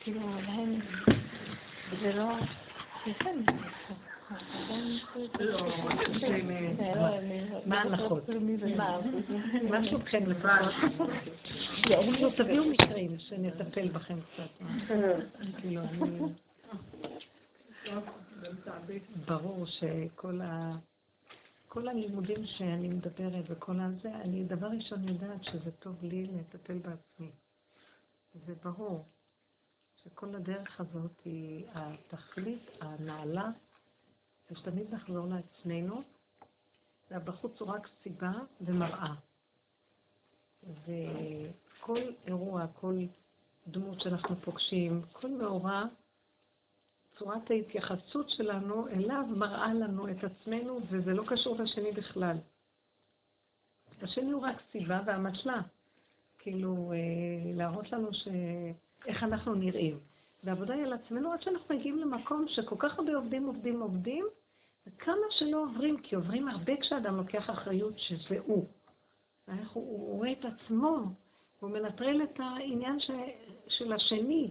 כאילו, עדיין, זה לא... מה ההנחות? מה שלומכם לפחות? לא, תביאו מקרים שנטפל בכם קצת. כאילו. ברור שכל ה... כל הלימודים שאני מדברת וכל הזה, אני דבר ראשון יודעת שזה טוב לי לטפל בעצמי. זה ברור שכל הדרך הזאת היא התכלית הנעלה, זה שתמיד נחזור לעצמנו, והבחוץ הוא רק סיבה ומראה. וכל אירוע, כל דמות שאנחנו פוגשים, כל מאורע, צורת ההתייחסות שלנו אליו מראה לנו את עצמנו, וזה לא קשור לשני בכלל. השני הוא רק סיבה והמשלה. כאילו, אה, להראות לנו ש... איך אנחנו נראים. והעבודה היא על עצמנו עד שאנחנו מגיעים למקום שכל כך הרבה עובדים, עובדים, עובדים, וכמה שלא עוברים, כי עוברים הרבה כשאדם לוקח אחריות שזה הוא. איך הוא, הוא רואה את עצמו, הוא מנטרל את העניין ש, של השני.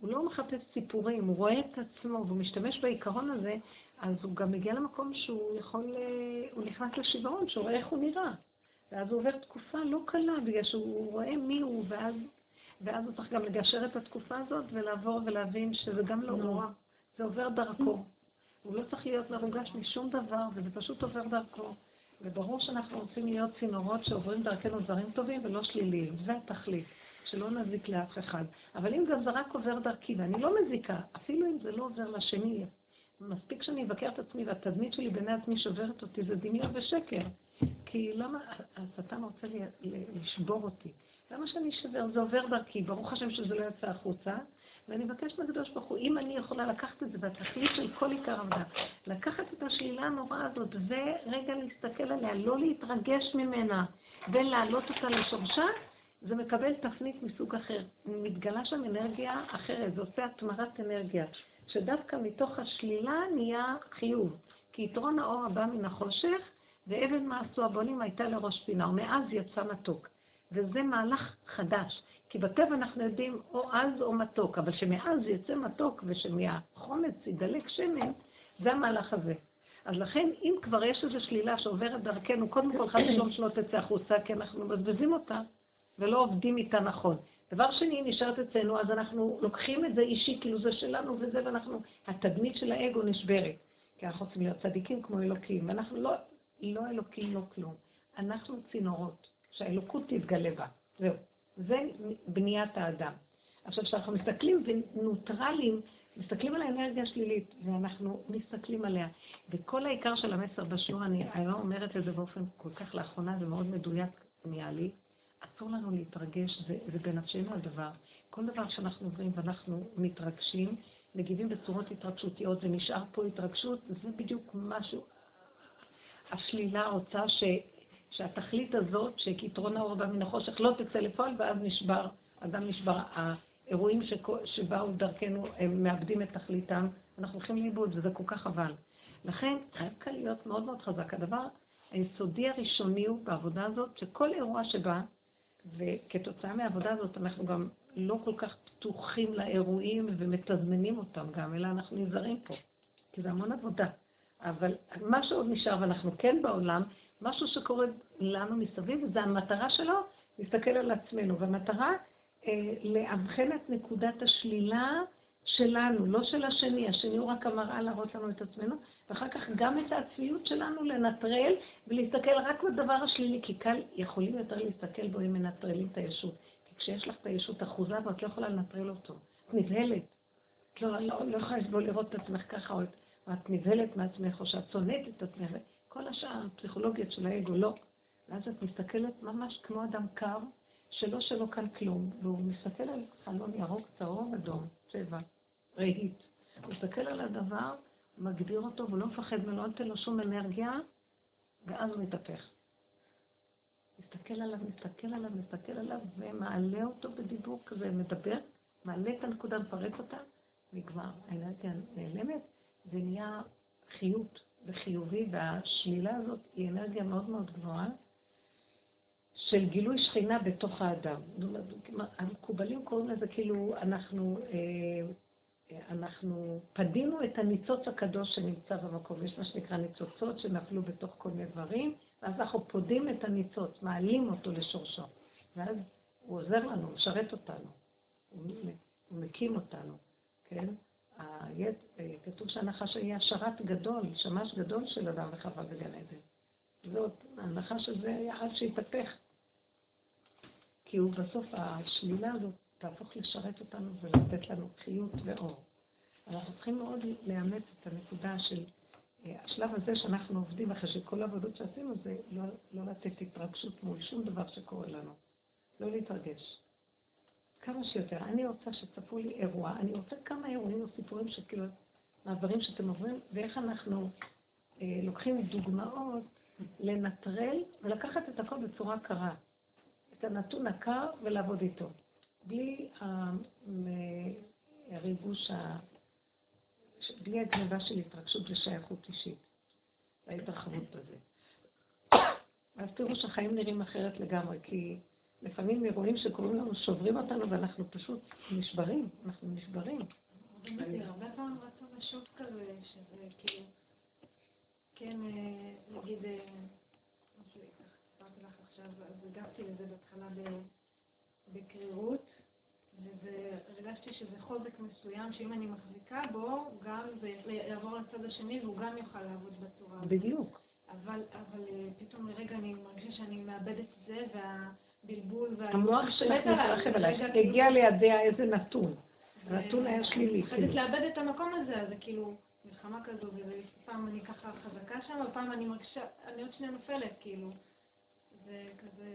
הוא לא מחפש סיפורים, הוא רואה את עצמו והוא משתמש בעיקרון הזה, אז הוא גם מגיע למקום שהוא יכול, אה, הוא נכנס לשיוורון, שהוא רואה איך הוא נראה. ואז הוא עובר תקופה לא קלה, בגלל שהוא רואה מי הוא, ואז, ואז הוא צריך גם לגשר את התקופה הזאת ולעבור ולהבין שזה גם לא נורא, זה עובר דרכו. הוא לא צריך להיות מרוגש משום דבר, וזה פשוט עובר דרכו. וברור שאנחנו רוצים להיות צינורות שעוברים דרכנו דברים טובים ולא שליליים, זה התכלית. שלא נזיק לאף אחד. אבל אם גם זה רק עובר דרכי, ואני לא מזיקה, אפילו אם זה לא עובר לשני, מספיק שאני אבקר את עצמי והתדמית שלי בעיני עצמי שוברת אותי, זה דמיון ושקר. כי למה השטן רוצה לי, לשבור אותי? למה שאני אשבר? זה עובר דרכי, ברוך השם שזה לא יצא החוצה, ואני מבקשת מהקדוש ברוך הוא, אם אני יכולה לקחת את זה, והתכלית של כל עיקר עבודה, לקחת את השלילה הנוראה הזאת ורגע להסתכל עליה, לא להתרגש ממנה, ולהעלות אותה לשורשה, זה מקבל תפנית מסוג אחר. מתגלה שם אנרגיה אחרת, זה עושה התמרת אנרגיה, שדווקא מתוך השלילה נהיה חיוב. כי יתרון האור הבא מן החושך, ואבן מעשו הבונים הייתה לראש פינה, ומאז יצא מתוק. וזה מהלך חדש, כי בטבע אנחנו יודעים או עז או מתוק, אבל שמעז יצא מתוק ושמהחומץ ידלק שמן, זה המהלך הזה. אז לכן, אם כבר יש איזו שלילה שעוברת דרכנו, קודם כל חד ושלום שלא תצא החוצה, כי אנחנו מבזבזים אותה. ולא עובדים איתה נכון. דבר שני, היא נשארת אצלנו, אז אנחנו לוקחים את זה אישי, כאילו זה שלנו וזה, ואנחנו, התדמית של האגו נשברת. כי אנחנו רוצים להיות צדיקים כמו אלוקים, ואנחנו לא, לא אלוקים, לא כלום. אנחנו צינורות, שהאלוקות תתגלה בה. זהו. זה בניית האדם. עכשיו, כשאנחנו מסתכלים ונוטרלים, מסתכלים על האנרגיה השלילית, ואנחנו מסתכלים עליה. וכל העיקר של המסר בשיעור, אני היום אומרת את זה באופן כל כך לאחרונה, זה מאוד מדויק נהיה לי. אסור לנו להתרגש, זה, זה בנפשנו הדבר. כל דבר שאנחנו עוברים ואנחנו מתרגשים, מגיבים בצורות התרגשותיות, ונשאר פה התרגשות, זה בדיוק משהו, השלילה רוצה ש, שהתכלית הזאת, שכתרון האור בא מן החושך, לא תצא לפועל, ואז נשבר, אדם נשבר. האירועים שבאו דרכנו, הם מאבדים את תכליתם, אנחנו הולכים לאיבוד, וזה כל כך חבל. לכן, חייב כאן להיות מאוד מאוד חזק. הדבר היסודי הראשוני הוא בעבודה הזאת, שכל אירוע שבא, וכתוצאה מהעבודה הזאת אנחנו גם לא כל כך פתוחים לאירועים ומתזמנים אותם גם, אלא אנחנו נזהרים פה, כי זה המון עבודה. אבל מה שעוד נשאר, ואנחנו כן בעולם, משהו שקורה לנו מסביב, זה המטרה שלו, להסתכל על עצמנו. והמטרה, אה, לאבחן את נקודת השלילה שלנו, לא של השני. השני הוא רק המראה להראות לנו את עצמנו, ואחר כך גם את העצמיות שלנו לנטרל ולהסתכל רק בדבר השלילי, כי קל, יכולים יותר להסתכל בו אם מנטרלים את הישות. כי כשיש לך את הישות אחוזה ואת לא יכולה לנטרל אותו, את נבהלת. לא, לא, לא יכולה לסבול לראות את עצמך ככה, או את נבהלת מעצמך, או שאת שונאת את עצמך. כל השאר, הפסיכולוגיות של האגו, לא. ואז את מסתכלת ממש כמו אדם קר, שלא שלא כאן כלום, והוא מסתכל על חלון ירוק, צהוב, אדום, צבע, רהיט. הוא מסתכל על הדבר, מגדיר אותו, והוא לא מפחד ממנו, לא נותן לו שום אנרגיה, ואז הוא מתהפך. מסתכל עליו, מסתכל עליו, מסתכל עליו, ומעלה אותו בדיבור כזה, מדבר, מעלה את הנקודה, מפרק אותה, נגמר. האנרגיה נעלמת, זה נהיה חיות וחיובי, והשלילה הזאת היא אנרגיה מאוד מאוד גבוהה, של גילוי שכינה בתוך האדם. זאת אומרת, המקובלים קוראים לזה כאילו אנחנו, אה, אנחנו פדינו את הניצוץ הקדוש שנמצא במקום. יש מה שנקרא ניצוצות שנפלו בתוך כל מיני דברים, ואז אנחנו פודים את הניצוץ, מעלים אותו לשורשו. ואז הוא עוזר לנו, משרת אותנו, הוא מקים אותנו, כן? כתוב שהנחש היה שרת גדול, שמש גדול של אדם וחווה בגן עדן. זאת, ההנחה של זה היה עד שהתהפך. כי הוא בסוף, השלילה הזאת תהפוך לשרת אותנו ולתת לנו חיות ואור. אנחנו צריכים מאוד לאמץ את הנקודה של אה, השלב הזה שאנחנו עובדים אחרי שכל העבודות שעשינו זה לא, לא לתת התרגשות מול שום דבר שקורה לנו. לא להתרגש. כמה שיותר. אני רוצה שתספרו לי אירוע, אני רוצה כמה אירועים או סיפורים שכאילו, מהדברים שאתם עוברים, ואיך אנחנו אה, לוקחים דוגמאות לנטרל ולקחת את הכל בצורה קרה. את הנתון הקר ולעבוד איתו. בלי הריגוש, בלי הגניבה של התרגשות ושייכות אישית. וההתרחבות בזה. אז תראו שהחיים נראים אחרת לגמרי, כי לפעמים אירועים שקוראים לנו שוברים אותנו ואנחנו פשוט נשברים, אנחנו נשברים. הרבה פעמים רצון לשוט כזה, שזה כאילו, כן, אה, נגיד, אה, סיפרתי לך עכשיו, אז הגבתי לזה בהתחלה בקרירות, והרגשתי שזה חוזק מסוים, שאם אני מחזיקה בו, גם זה יעבור לצד השני והוא גם יוכל לעבוד בצורה הזאת. בדיוק. אבל, אבל אה, פתאום לרגע אני מרגישה שאני מאבדת את זה, והבלבול וה... המוח שלך מתרחב עלייך, הגיע לידיה איזה נתון. הנתון היה שלילי. חייבת לאבד את המקום הזה, אז זה כאילו מלחמה כזו, ופעם אני ככה חזקה שם, ופעם אני מרגישה, אני עוד שנייה נופלת, כאילו. זה כזה,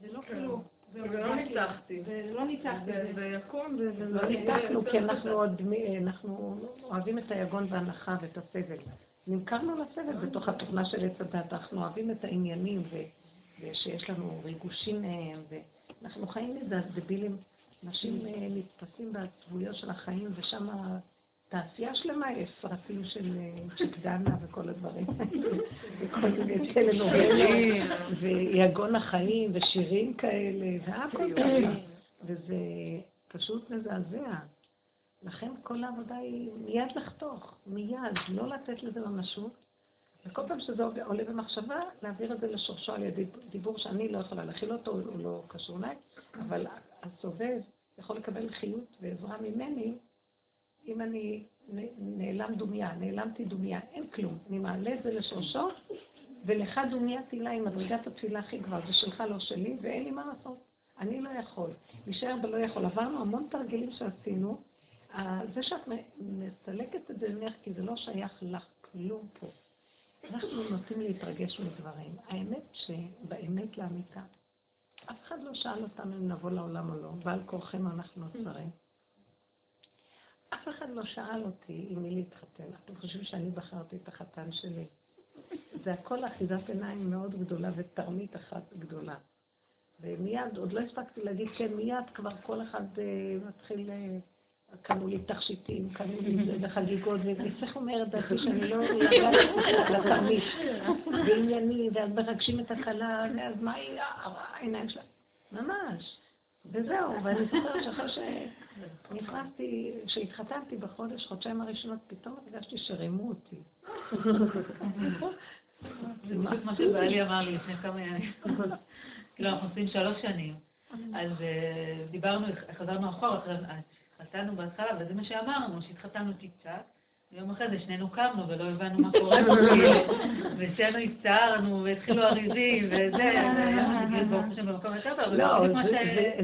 זה לא כאילו... ולא ניצחתי. ולא ניצחתי. זה יקום וזה לא ניצחנו כי אנחנו עוד, אנחנו אוהבים את היגון והנחה ואת הסבל. נמכרנו לסבל בתוך התוכנה של עץ הדת. אנחנו אוהבים את העניינים ושיש לנו ריגושים מהם, ואנחנו חיים מזה, אז דבילים. אנשים אה, נתפסים בעצבויות של החיים, ושם תעשייה שלמה, יש סרטים של אה, צ'יקדנה וכל הדברים וכל מיני כאלה נובלים, ויגון החיים, ושירים כאלה, והכל ככה. וזה פשוט מזעזע. לכן כל העבודה היא מיד לחתוך, מיד, לא לתת לזה ממשות. וכל פעם שזה עולה במחשבה, להעביר את זה לשורשו על ידי דיבור שאני לא יכולה להכיל אותו, הוא לא קשור אליי, אבל הסובב יכול לקבל חיות ועזרה ממני אם אני נעלם דומיה, נעלמתי דומיה, אין כלום. אני מעלה את זה לשורשו, ולך דומיה תהילה היא מדרגת התפילה הכי גבוהה, זה שלך לא שלי, ואין לי מה לעשות. אני לא יכול. להישאר בלא יכול. עברנו המון תרגילים שעשינו. זה שאת מסלקת את זה ממך, כי זה לא שייך לך כלום פה. אנחנו נוטים להתרגש מדברים. האמת שבאמת לאמיתה, אף אחד לא שאל אותנו אם נבוא לעולם או לא, ועל כורחנו אנחנו נוצרים. אף אחד לא שאל אותי עם מי להתחתן. אתם חושבים שאני בחרתי את החתן שלי. זה הכל אחיזת עיניים מאוד גדולה ותרמית אחת גדולה. ומיד, עוד לא הספקתי להגיד כן, מיד כבר כל אחד uh, מתחיל, uh, קנו לי תכשיטים, קנו לי זה בחגיגות, וצריך אומר את דעתי שאני לא לגעת לתרמית. וענייני, ואז מרגשים את הכלה, ואז מה היא, העיניים שלה. ממש. וזהו, ואני זוכרת שאחרי שנכנסתי, כשהתחתנתי בחודש, חודשיים הראשונות, פתאום הרגשתי שרימו אותי. זה בדיוק מה שבעלי אמר לי לפני כמה ימים. כאילו, אנחנו עושים שלוש שנים. אז אה, דיברנו, חזרנו אחורה, חתנו בהתחלה, וזה מה שאמרנו, שהתחתנו קצת. יום אחרי זה שנינו קמנו ולא הבנו מה קורה פה, ושנינו הצטערנו והתחילו אריזים וזה, ברוך השם במקום יותר טוב. לא,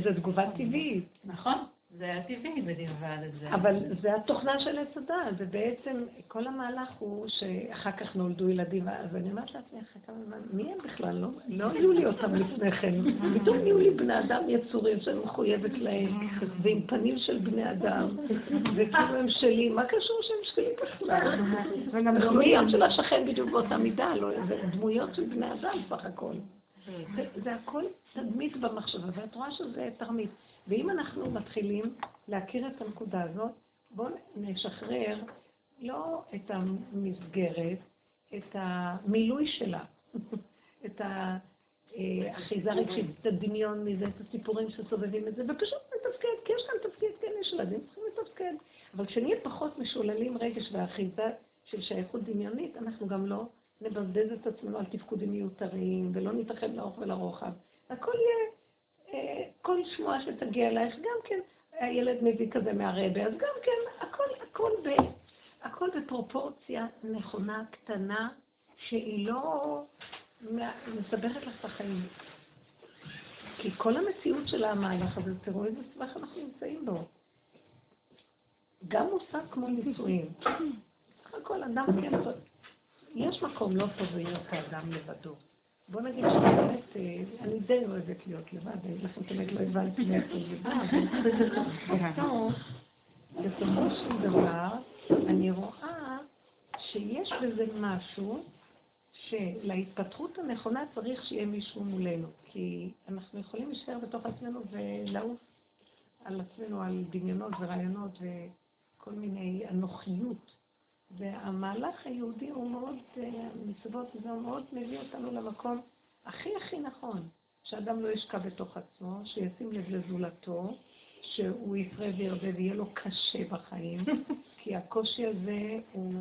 זה תגובה טבעית. נכון. זה היה טבעי בדיעבד הזה. אבל זה התוכנה של עץ הדת, ובעצם כל המהלך הוא שאחר כך נולדו ילדים, אז אני אומרת לעצמי אחרי כמה זמן, מי הם בכלל? לא, לא היו לי אותם לפני כן. פתאום נהיו לי בני אדם יצורים שאני מחויבת להם, ועם פנים של בני אדם, וכאילו הם שלי, מה קשור שהם שלי בכלל? וגם דמויות של השכן בדיוק באותה מידה, לא, זה דמויות של בני אדם סך הכל. זה הכל תדמית במחשבה, ואת רואה שזה תרמית. ואם אנחנו מתחילים להכיר את הנקודה הזאת, בואו נשחרר לא את המסגרת, את המילוי שלה, את אה, אחיזה רגשית, את הדמיון מזה, את הסיפורים שסובבים את זה, ופשוט מתפקד, כי יש כאן תפקיד, כן, יש ילדים צריכים לתפקד. אבל כשנהיה פחות משוללים רגש ואחיזה של שייכות דמיונית, אנחנו גם לא נבזבז את עצמנו על תפקודים מיותרים, ולא נתאחד לאורך ולרוחב. הכל יהיה, כל שמועה שתגיע אלייך, גם כן, הילד מביא כזה מהרבה, אז גם כן, הכל, הכל, ב, הכל בפרופורציה נכונה, קטנה, שהיא לא מסבכת לך את החיים. כי כל המציאות של המהלך הזה, תראו איזה סבך אנחנו נמצאים בו. גם מושג כמו נישואים. סך הכל אדם כן, יש מקום לא טוב להיות האדם לבדו. בוא נגיד שבאמת, אה, אני די אוהבת להיות לבד, אני לכם תמיד לא הבנתי מאיפה זה בא, אבל בסופו של דבר, אני רואה שיש בזה משהו שלהתפתחות הנכונה צריך שיהיה מישהו מולנו, כי אנחנו יכולים להישאר בתוך עצמנו ולעוף על עצמנו, על דמיונות ורעיונות וכל מיני אנוכיות. והמהלך היהודי הוא מאוד, מצוות זה מאוד מביא אותנו למקום הכי הכי נכון, שאדם לא ישקע בתוך עצמו, שישים לב לזולתו, שהוא יפרה וירבה ויהיה לו קשה בחיים, כי הקושי הזה הוא...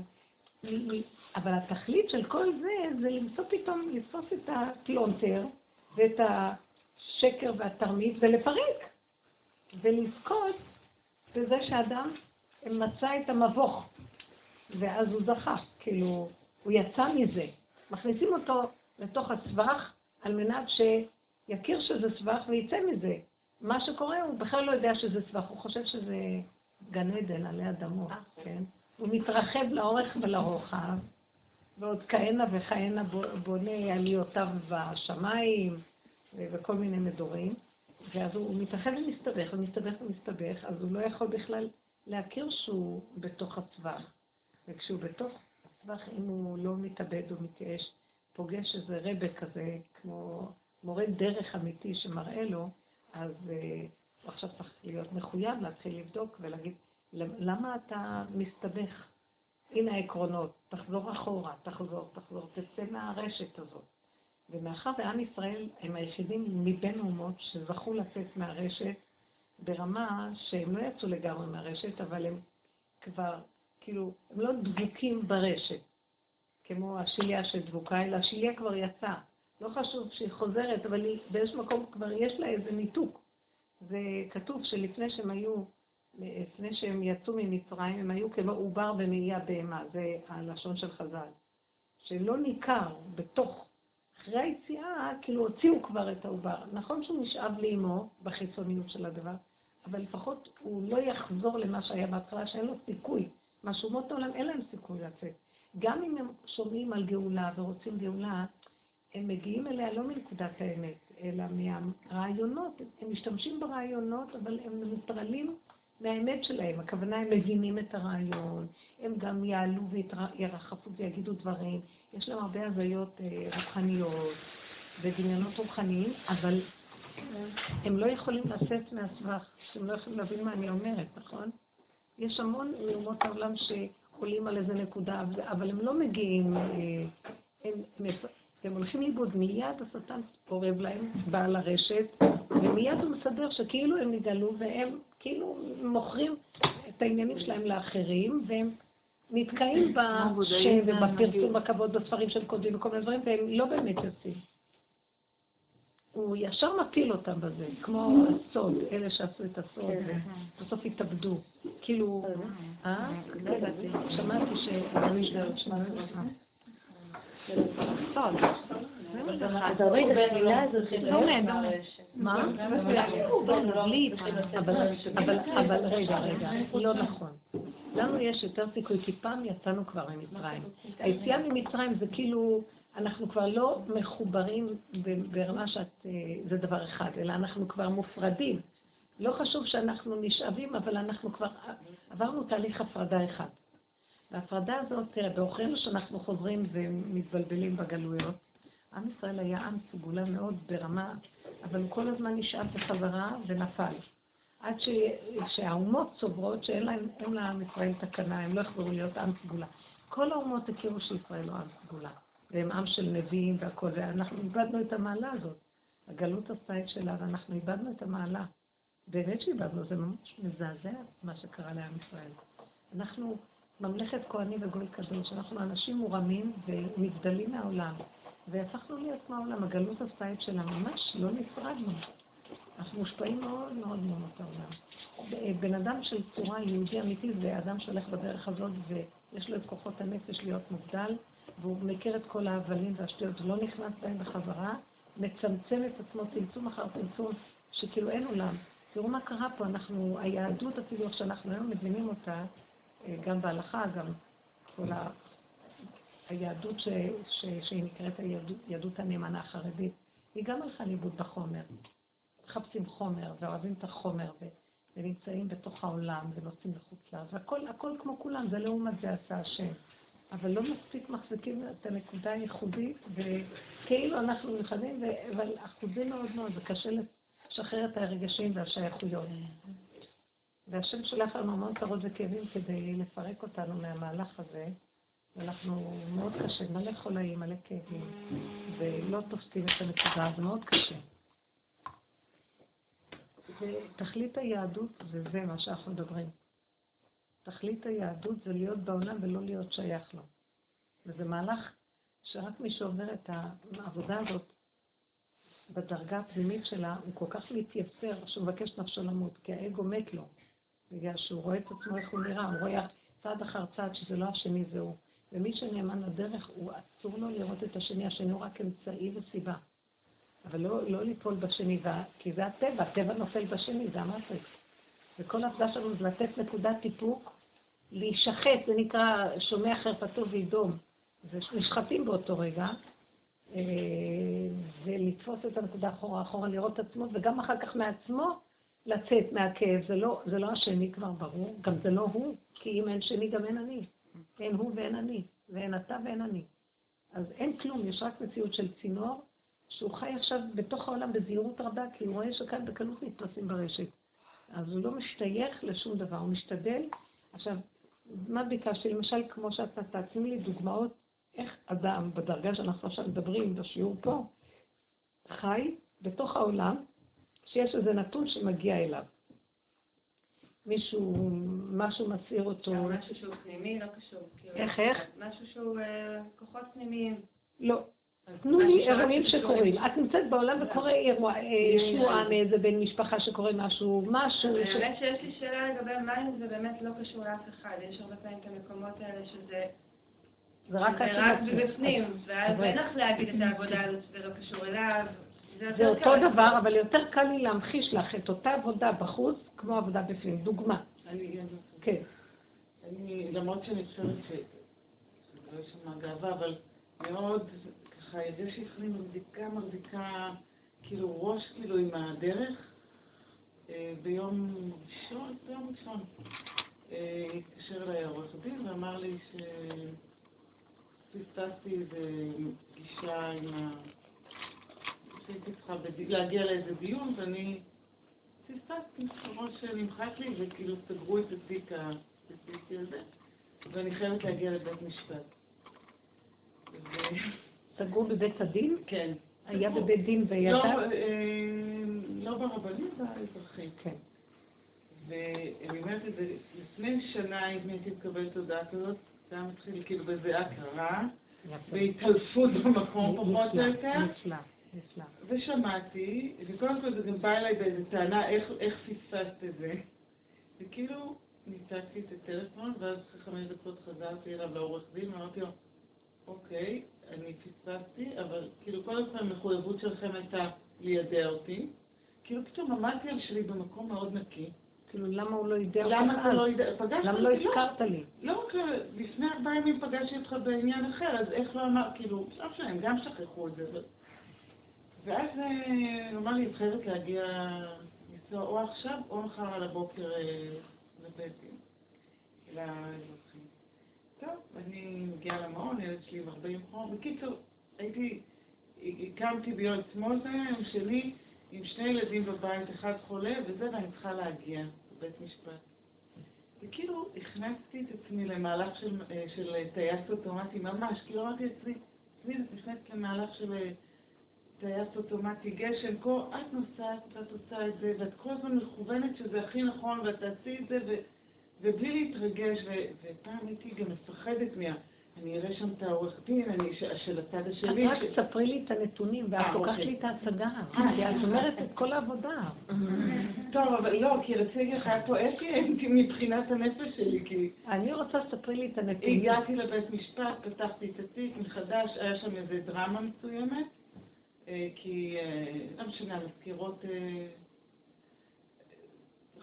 אבל התכלית של כל זה, זה למצוא פתאום, לתפוס את הפלונטר ואת השקר והתרמית ולפרק, ולזכות בזה שאדם מצא את המבוך, ואז הוא זכה, כאילו, הוא יצא מזה. מכניסים אותו לתוך הסבך על מנת שיכיר שזה סבך ויצא מזה. מה שקורה, הוא בכלל לא יודע שזה סבך, הוא חושב שזה גן עדן עלי אדמות, כן? הוא מתרחב לאורך ולרוחב, ועוד כהנה וכהנה בונה עליותיו בשמיים וכל מיני מדורים, ואז הוא מתרחב ומסתבך ומסתבך ומסתבך, אז הוא לא יכול בכלל להכיר שהוא בתוך הסבך. וכשהוא בתוך הסבך, אם הוא לא מתאבד או מתייאש, פוגש איזה רבה כזה, כמו מורה דרך אמיתי שמראה לו, אז uh, הוא עכשיו צריך להיות מחויב להתחיל לבדוק ולהגיד, למה אתה מסתבך? הנה העקרונות, תחזור אחורה, תחזור, תחזור, תצא מהרשת הזאת. ומאחר ועם ישראל הם היחידים מבין אומות שזכו לצאת מהרשת ברמה שהם לא יצאו לגמרי מהרשת, אבל הם כבר, כאילו, הם לא דבוקים ברשת, כמו השיליה שדבוקה, אלא השיליה כבר יצאה. לא חשוב שהיא חוזרת, אבל היא, באיזשהו מקום כבר יש לה איזה ניתוק. זה כתוב שלפני שהם היו לפני שהם יצאו ממצרים, הם היו כמו עובר במאייה בהמה, זה הלשון של חז"ל. שלא ניכר בתוך, אחרי היציאה, כאילו הוציאו כבר את העובר. נכון שהוא נשאב לאימו בחיצוניות של הדבר, אבל לפחות הוא לא יחזור למה שהיה בהתחלה, שאין לו סיכוי. מה שאומות העולם אין להם סיכוי לצאת. גם אם הם שומעים על גאולה ורוצים גאולה, הם מגיעים אליה לא מנקודת האמת, אלא מהרעיונות. הם משתמשים ברעיונות, אבל הם מנוטרלים מהאמת שלהם. הכוונה, הם מבינים את הרעיון, הם גם יעלו וירחפו ויגידו דברים. יש להם הרבה הזיות אה, רוחניות ודמיונות רוחניים, אבל הם לא יכולים לצאת מהסבך, הם לא יכולים להבין מה אני אומרת, נכון? יש המון מאומות העולם שעולים על איזה נקודה, אבל הם לא מגיעים, אה, הם, הם, הם הולכים לאיבוד, מיד השטן אורב להם, בעל הרשת, ומיד הוא מסדר שכאילו הם נגאלו והם כאילו מוכרים את העניינים שלהם לאחרים, והם נתקעים בשם ובפרסום הכבוד בספרים של כותבים וכל מיני דברים, והם לא באמת יוצאים. הוא ישר מפיל אותם בזה, כמו הסוד, אלה שעשו את הסוד, כן. ובסוף התאבדו. כאילו, אה? שמעתי ש... אתה רואה את התפילה הזאת של לא מה? אבל רגע, רגע, לא נכון. לנו יש יותר סיכוי, כי פעם יצאנו כבר ממצרים. היציאה ממצרים זה כאילו, אנחנו כבר לא מחוברים ברמה שזה אה, דבר אחד, אלא אנחנו כבר מופרדים. לא חשוב שאנחנו נשאבים, אבל אנחנו כבר עברנו תהליך הפרדה אחד. וההפרדה הזאת, תראה, בעוכרינו שאנחנו חוזרים ומתבלבלים בגלויות, עם ישראל היה עם סגולה מאוד ברמה, אבל הוא כל הזמן נשאב בחזרה ונפל. עד ש... שהאומות סוברות שאין להם, לעם ישראל תקנה, הם לא יחזרו להיות עם סגולה. כל האומות הכירו שישראל לא עם סגולה. והם עם של נביאים והכל, ואנחנו איבדנו את המעלה הזאת. הגלות עשתה את שלה, ואנחנו איבדנו את המעלה. באמת שאיבדנו, זה ממש מזעזע מה שקרה לעם ישראל. אנחנו ממלכת כהנים וגוי קדוש, אנחנו אנשים מורמים ונבדלים מהעולם, והפכנו להיות כמו העולם, הגלות עשתה את שלה, ממש לא נפרדנו. אנחנו מושפעים מאוד מאוד מאוד העולם. בן אדם של צורה יהודי אמיתי זה אדם שהולך בדרך הזאת ויש לו את כוחות הנפש להיות מובדל, והוא מכיר את כל ההבלים והשטויות ולא נכנס בהם בחזרה, מצמצם את עצמו צמצום אחר צמצום, שכאילו אין עולם. תראו מה קרה פה, אנחנו, היהדות אפילו איך שאנחנו היום מבינים אותה, אה, גם בהלכה, גם כל ה... היהדות ש... ש... שהיא נקראת היהדות הנאמנה החרדית, היא גם הלכה לאיבוד בחומר. מחפשים חומר ואוהבים את החומר ו... ונמצאים בתוך העולם ונוסעים לחוץ לארץ, והכל הכל כמו כולם, זה לעומת זה עשה השם. אבל לא מספיק מחזיקים את הנקודה הייחודית, וכאילו אנחנו מיוחדים, אבל אחוזים מאוד מאוד, זה קשה לשחרר את הרגשים והשייכויות. והשם שולח לנו המון צרות וכאבים כדי לפרק אותנו מהמהלך הזה, ואנחנו מאוד קשה, מלא חולאים, מלא כאבים, ולא תופסים את הנקודה, זה מאוד קשה. ותכלית היהדות זה זה מה שאנחנו מדברים. תכלית היהדות זה להיות בעולם ולא להיות שייך לו. וזה מהלך שרק מי שעובר את העבודה הזאת בדרגה הפנימית שלה, הוא כל כך מתייסר שהוא מבקש נפשו למות, כי האגו מת לו, בגלל שהוא רואה את עצמו איך הוא נראה, הוא רואה צעד אחר צעד שזה לא השני זה הוא. ומי שנאמן לדרך, הוא אסור לו לראות את השני, השני הוא רק אמצעי וסיבה. אבל לא, לא ליפול בשני, כי זה הטבע, הטבע נופל בשני, זה המטריקס. וכל העבודה שלנו זה לתת נקודת טיפוק, להישחט, זה נקרא שומע חרפתו וידום. ונשחטים באותו רגע, אה, ולתפוס את הנקודה אחורה אחורה, לראות את עצמו, וגם אחר כך מעצמו לצאת מהכאב. זה לא, זה לא השני כבר ברור, גם זה לא הוא, כי אם אין שני גם אין אני. אין הוא ואין אני, ואין אתה ואין אני. אז אין כלום, יש רק מציאות של צינור, שהוא חי עכשיו בתוך העולם בזהירות רבה, כי הוא רואה שכאן בקלות נתפסים ברשת. אז הוא לא משתייך לשום דבר, הוא משתדל. עכשיו, מה ביקשתי? למשל, כמו שאת נתת, תני לי דוגמאות איך אדם, בדרגה שאנחנו עכשיו מדברים בשיעור פה, חי בתוך העולם, שיש איזה נתון שמגיע אליו. מישהו, משהו מסעיר אותו. משהו שהוא פנימי, לא קשור. כאילו, איך, איך? משהו שהוא אה, כוחות פנימיים. לא. תנו לי אירועים שקורים. את נמצאת בעולם וקורה אירוע, אה, שמועה מאיזה בן משפחה שקורה משהו, משהו. האמת שיש לי שאלה לגבי מים, זה באמת לא קשור לאף אחד. יש הרבה פעמים את המקומות האלה שזה... זה רק זה רק מבפנים, ואז אין לך להגיד את העבודה הזאת שזה לא קשור אליו. זה אותו דבר, אבל יותר קל לי להמחיש לך את אותה עבודה בחוץ, כמו עבודה בפנים. דוגמה. כן. אני, למרות שאני חושבת ש... לא יש שם גאווה, אבל מאוד, ככה, ידי שפני מחזיקה, מחזיקה, כאילו ראש כאילו עם הדרך. אה, ביום ראשון, ביום ראשון, אה, התקשר אליי עורך דין ואמר לי ש... פספסתי איזה פגישה עם ה... שהייתי צריכה להגיע לאיזה דיון, ואני פספסתי, ממש נמחק לי, וכאילו סגרו את התיק הספציפי הזה, ואני חייבת להגיע לבית משפט. סגרו בבית הדין? כן. היה בבית דין וידע? לא, אה, לא ברבנים, באזרחים. כן. ואני אומרת את זה, לפני שנה הייתי מקבלת הודעה כזאת, זה היה מתחיל כאילו בזיעה קרה, בהתעלפות במקום פחות או יותר. נפלא, נפלא. ושמעתי, וקודם כל זה גם בא אליי באיזו טענה, איך, איך פספסת את זה? וכאילו ניתקתי את הטלפון, ואז אחרי חמש דקות חזרתי אליו לעורך דין, ואמרתי לו, אוקיי, אני פספסתי, אבל כאילו כל המחויבות שלכם הייתה לידע אותי. כאילו פתאום על שלי במקום מאוד נקי. כאילו, למה הוא לא יודע אותך למה אתה לא יודע? פגשתי למה לא הזכרת לי? לא רק לפני ארבעה ימים פגשתי אותך בעניין אחר, אז איך לא אמר, כאילו, לא משנה, הם גם שכחו את זה. ואז אה, הוא אמר לי, את חייבת להגיע, לנסוע או עכשיו או מחר על הבוקר אה, לבית דין. טוב, אני מגיעה למעון, ילד שלי עם 40 חום. בקיצור, הייתי, הקמתי ביום אתמול, זה היה יום שני, עם שני ילדים בבית, אחד חולה, וזה, ואני צריכה להגיע לבית משפט. וכאילו הכנסתי את עצמי למהלך של, של טייס אוטומטי ממש, כאילו אמרתי לעצמי, תמיד את נכנסת למהלך של אה, טייס אוטומטי גשם, כל, את נוסעת ואת עושה את זה, ואת כל הזמן מכוונת שזה הכי נכון, ואת תעשי את זה, ו, ובלי להתרגש, ו, ופעם הייתי גם מפחדת מה... אני אראה שם את העורך דין, אני, של הצד השני. את רק תספרי לי את הנתונים, ואת אה, לוקחת אוקיי. לי את ההצגה. אה. כי את אומרת את כל העבודה. טוב, אבל לא, כי רציתי לך, היה פה אפי מבחינת הנפש שלי, כי אני רוצה שתספרי לי את הנתונים. הגעתי לבית משפט, פתחתי את התיק מחדש, היה שם איזה דרמה מסוימת, אה, כי, אה, לא משנה, המזכירות אה,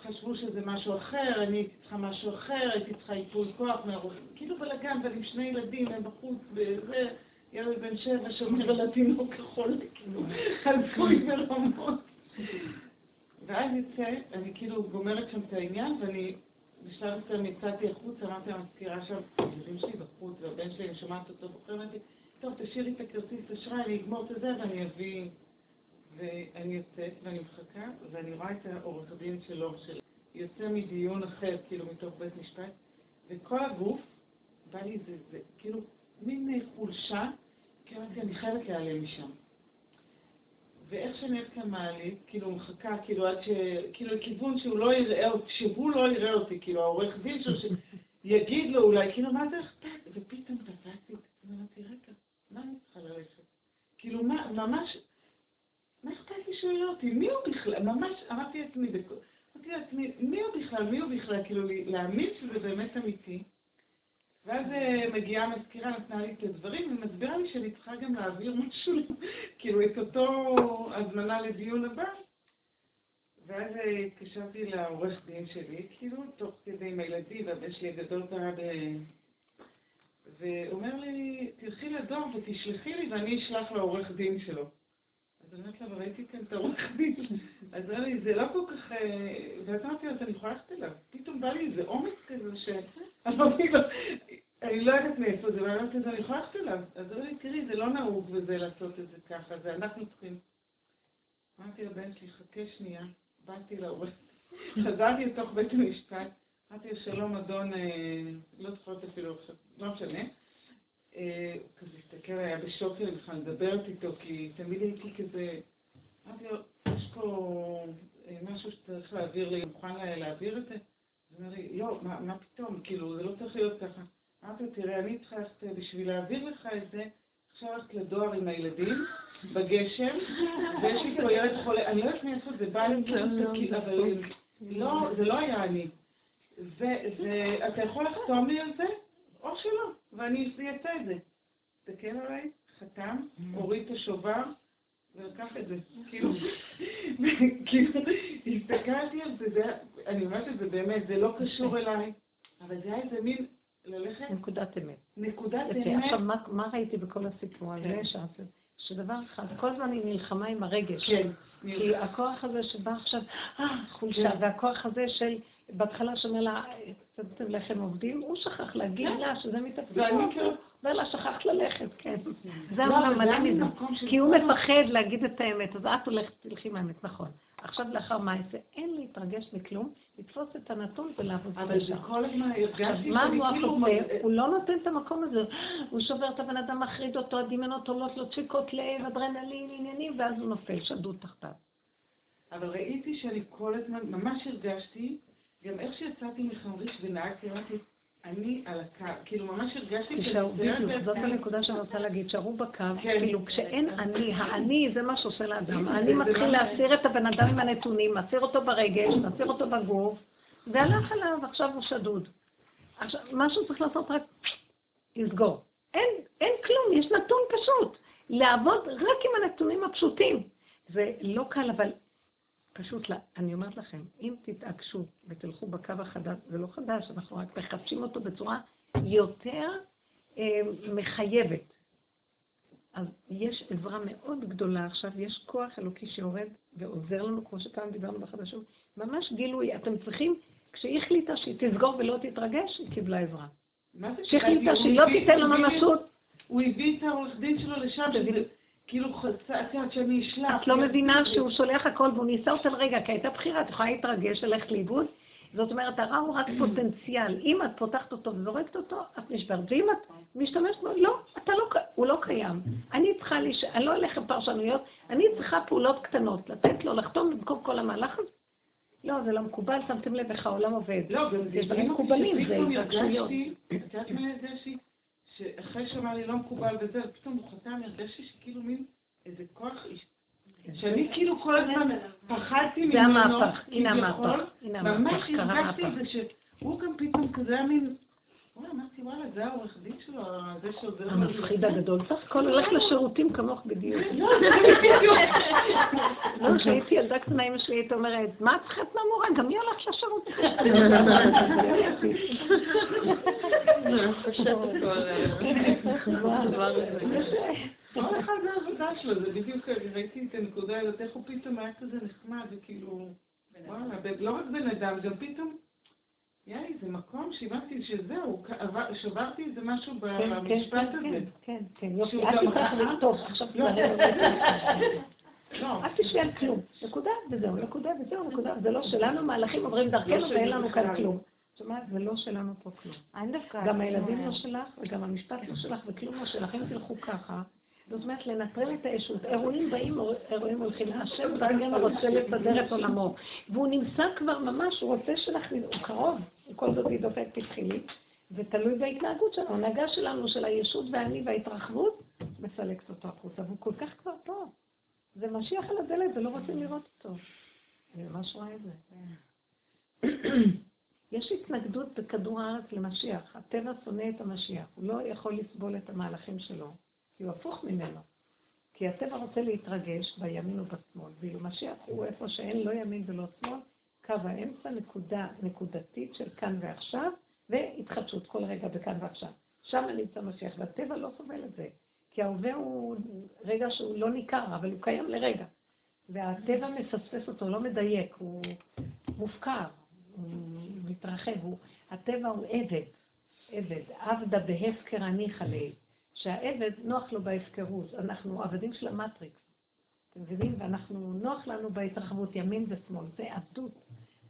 חשבו שזה משהו אחר, אני הייתי צריכה משהו אחר, הייתי צריכה ייפוי כוח מהרופא, כאילו בלאגן, ואני עם שני ילדים, הם בחוץ, וזה, ילד בן שבע שומר על התינוק החולה, כאילו, הזוי ברמות. ואז יוצא, אני כאילו גומרת שם את העניין, ואני בשלב מסוים יצאתי החוצה, אמרתי למזכירה שם, הילדים שלי בחוץ, והבן שלי, אני שומעת אותו בוחר, אמרתי, טוב, תשאירי את הכרטיס אשראי, אני אגמור את זה ואני אביא... ואני יוצאת ואני מחכה, ואני רואה את העורך דין שלו, של... יוצא מדיון אחר, כאילו מתוך בית משפט, וכל הגוף, בא לי איזה, זה, כאילו, מין חולשה, כי אמרתי, אני חייבת להיעלם משם. ואיך שאני הולכת למעלית, כאילו מחכה, כאילו עד ש... כאילו לכיוון שהוא לא יראה אותי, שהוא לא יראה אותי, כאילו העורך דין שלו, שיגיד לו אולי, כאילו מה זה אכפת? ופתאום תפסתי, אמרתי, רגע, מה אני צריכה ללכת? כאילו מה, ממש, מה אכפת לי שהוא אותי? מי הוא בכלל? ממש, אמרתי לעצמי, אמרתי לעצמי, מי הוא בכלל? מי הוא בכלל? כאילו להאמין שזה באמת אמיתי. ואז אה, מגיעה המזכירה, נתנה לי את הדברים, ומסבירה לי שאני צריכה גם להעביר משהו, כאילו את אותו הזמנה לדיון הבא. ואז אה, התקשרתי לעורך דין שלי, כאילו, תוך כדי עם הילדים, והבן שלי הגדול קרה ב... אומר לי, תלכי לדואר ותשלחי לי ואני אשלח לעורך דין שלו. אז אני אומרת לה, ראיתי כאן את העורך דין. אז לי, זה לא כל כך... אה, ואז אמרתי אז אני יכולה ללכת אליו. פתאום בא לי איזה אומץ כזה ש... אמרתי לו, אני לא יודעת מאיפה זה, ואמרתי לו, אני יכולה ללכת אליו. אז הוא אמר לי, תראי, זה לא נהוג וזה לעשות את זה ככה, זה אנחנו צריכים. אמרתי לבן שלי, חכה שנייה. באתי לעורך, חזרתי לתוך בית המשפט, אמרתי לו, שלום אדון, אה, לא זוכרת אפילו עכשיו, לא משנה. הוא כזה הסתכל, היה בשוק שלי בכלל לדברת איתו, כי תמיד הייתי כזה, אמרתי לו, יש פה אה, משהו שצריך להעביר לי, מוכן לה- להעביר את זה? הוא אומר לי, לא, מה, מה פתאום, כאילו, זה לא צריך להיות ככה. אמרתי לו, תראה, אני צריכה ללכת, אה, בשביל להעביר לך את זה, עכשיו ללכת לדואר עם הילדים, בגשם, ויש לי פה ילד חולה, אני לא יודעת מאיפה זה בא לי, כאילו, אבל לא, זה לא היה אני. זה, זה, אתה יכול לחתום לי על זה, או שלא, ואני אעשה את זה. תסתכל עליי, חתם, הוריד את השובר, ולקח את זה. כאילו, כאילו, הסתכלתי על זה, אני אומרת את זה באמת, זה לא קשור אליי, אבל זה היה איזה מין ללכת, נקודת אמת. נקודת. אמת. עכשיו, מה- מה ראיתי בכל הסיפור הזה? כן. שאת- שדבר אחד, כל הזמן היא נלחמה עם הרגש. כן. כי הכוח הזה שבא עכשיו, אה, חולשה, כן. והכוח הזה של, בהתחלה שאומר לה, צדתם לחם עובדים, הוא שכח להגיד כן. לה שזה מתפקיד. ואני כאילו- אומר לה, שכחת ללכת, כן. זה לא, העולם אבל מלא מזה. כי הוא מפחד להגיד את האמת, אז את הולכת, תלכי מהאמת, נכון. עכשיו לאחר מעשה, אין להתרגש מכלום, לתפוס את הנתון ולעבוד אבל זה. כל הזמן הרגשתי מה המוח כאילו... עושה? הוא לא נותן את המקום הזה. הוא שובר את הבן אדם, מחריד אותו, הדמיונות עולות לו דפיקות לב, אדרנלין, עניינים, ואז הוא נופל, שדוד תחתיו. אבל ראיתי שאני כל הזמן, ממש הרגשתי, גם איך שיצאתי מחמריש ונהגתי, אמרתי, אני על הקו, כאילו ממש הרגשתי תישארו, בדיוק, זאת. הנקודה שאני רוצה להגיד, שערו בקו, כן. כאילו כשאין אני, האני זה מה שעושה לאדם, אני זה מתחיל להסיר את הבן אדם עם הנתונים, מסיר אותו ברגש, מסיר אותו בגוף, והלך עליו, עכשיו הוא שדוד. עכשיו, מה שהוא צריך לעשות רק לסגור. אין, אין כלום, יש נתון פשוט. לעבוד רק עם הנתונים הפשוטים. זה לא קל, אבל פשוט. אני אומרת לכם, אם תתעקשו ותלכו בקו החדש, זה לא חדש, אנחנו רק מחדשים אותו בצורה יותר אה, מחייבת. אז יש עזרה מאוד גדולה עכשיו, יש כוח אלוקי שיורד ועוזר לנו, כמו שפעם דיברנו בחדשות, ממש גילוי, אתם צריכים, כשהיא החליטה שהיא תסגור ולא תתרגש, היא קיבלה עזרה. מה זה שהחליטה הוא שהיא לא תיתן לו הוא הביא- ממשות, הוא הביא את העורך דין שלו לשם, כאילו חצה, את יודעת שאני אשלח. את לא מבינה שהוא שולח הכל והוא ניסה אותה לרגע, כי הייתה בחירה, את יכולה להתרגש, ללכת לאיבוד, זאת אומרת, הרע הוא רק פוטנציאל. אם את פותחת אותו וזורקת אותו, את נשברת. ואם את משתמשת בו, לא, אתה לא, הוא לא קיים. אני צריכה, לש... אני לא אלך עם פרשנויות, אני צריכה פעולות קטנות, לתת לו לחתום במקום כל המהלך הזה. לא, זה לא מקובל, שמתם לב איך העולם עובד. לא, יש דברים מקובלים, זה התרגשויות. את יודעת מה הרגשתי? שאחרי שאמר לי לא מקובל וזה, פתאום הוא חתם, הרגשתי שכאילו מין איזה כוח איש... שאני כאילו כל הזמן פחדתי ממנו, זה המהפך, הנה המהפך, הנה המהפך, ממש הרגשתי. את זה שהוא גם פתאום כזה היה מין... אמרתי, וואלה, זה העורך דין שלו, זה שעוזר לו. המפחיד הגדול. סך הכל הולך לשירותים כמוך בדיוק. לא. לא, כשהייתי ילדה קטנה, אמא שלי הייתה אומרת, מה את צריכה את מהמורה? גם היא הולכת לשירותים. כל אחד זה העבודה שלו, זה בדיוק, ראיתי את הנקודה הזאת, איך הוא פתאום היה כזה נחמד, וכאילו, וואלה, לא רק בן אדם, גם פתאום, יאי, זה מקום שהבנתי שזהו, שברתי איזה משהו כן, במשפט הזה. כן, כן, כן, יופי. אל תצטרך. לכתוב, עכשיו לא. תתברר. לא, אל תשבי על כלום. נקודה וזהו, נקודה וזהו, נקודה. זה לא שלנו, מהלכים עוברים דרכנו ואין לנו כאן כלום. זאת אומרת, זה לא שלנו פה כלום. גם הילדים לא שלך, וגם המשפט לא שלך, וכלום לא שלך. אם תלכו ככה, זאת אומרת, לנטרל את הישות. אירועים באים, אירועים הולכים. השם בעניין רוצה לסדר את עולמו. והוא נמצא כבר ממש, הוא רוצה שלך, הוא קרוב. הוא כל זאת דופק פתחילי. ותלוי בהתנהגות שלנו. ההנהגה שלנו, של הישות והאני וההתרחבות, מסלקת אותו החוצה. והוא כל כך כבר פה. זה משיח על הדלת ולא רוצים לראות אותו. אני ממש רואה את זה. יש התנגדות בכדור הארץ למשיח. הטבע שונא את המשיח. הוא לא יכול לסבול את המהלכים שלו, כי הוא הפוך ממנו. כי הטבע רוצה להתרגש בימין ובשמאל, ואילו משיח הוא איפה שאין לא ימין ולא שמאל, קו האמצע, נקודה נקודתית של כאן ועכשיו, והתחדשות כל רגע בכאן ועכשיו. שם נמצא משיח, והטבע לא סובל את זה. כי ההווה הוא רגע שהוא לא ניכר, אבל הוא קיים לרגע. והטבע מפספס אותו, לא מדייק, הוא מופקר, הוא מתרחב, הוא, הטבע הוא עבד, עבד, עבדה בהפקר הניחא ליה, שהעבד נוח לו בהפקרות, אנחנו עבדים של המטריקס, אתם מבינים? ואנחנו, נוח לנו בהתרחבות ימין ושמאל, זה עבדות,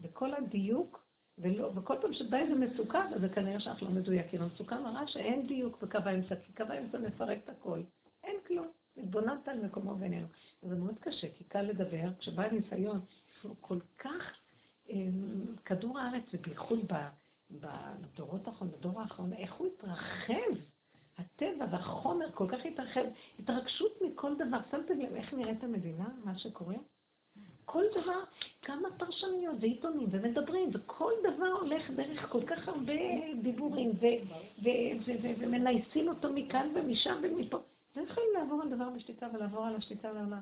וכל הדיוק, ולא, וכל פעם שבא איזה מסוכן, אז זה כנראה שאנחנו לא מדויקים. המסוכן מראה שאין דיוק בקו האמצע, כי קו האמצע מפרק את הכל. אין כלום. התבוננת על מקומו בינינו. זה מאוד קשה, כי קל לדבר, כשבא הניסיון, הוא כל כך, אמ, כדור הארץ, ובייחוד בדורות האחרונים, בדור האחרון, איך הוא התרחב. הטבע והחומר כל כך התרחב, התרגשות מכל דבר. שמתם לב איך נראית המדינה, מה שקורה? כל דבר, כמה פרשנויות ועיתונים ומדברים, וכל דבר הולך דרך כל כך הרבה דיבורים, ומנייסים אותו מכאן ומשם ומפה. לא יכולים לעבור על דבר בשליטה ולעבור על השליטה ועל ה...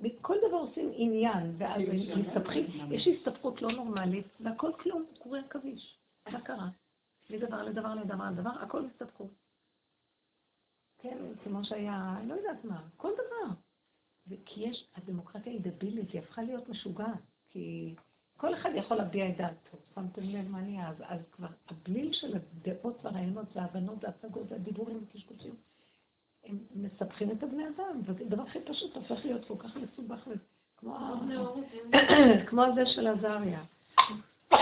מכל דבר עושים עניין, ואז הם מסתבכים, יש הסתבכות לא נורמלית, והכל כלום, קורי עכביש. מה קרה? מדבר לדבר לדבר לדבר, הכל הסתבכות. כן, כמו שהיה, לא יודעת מה, כל דבר. כי יש, הדמוקרטיה היא דבילית, היא הפכה להיות משוגעת, כי כל אחד יכול להביע את דעתו. שמתם לב מה נהיה? אז, אז כבר הבליל של הדעות והרעיונות וההבנות וההצגות והדיבורים וקשקושים, הם מסבכים את הבני אדם, והדבר הכי פשוט הופך להיות כל כך מסובך, כמו הזה של עזריה.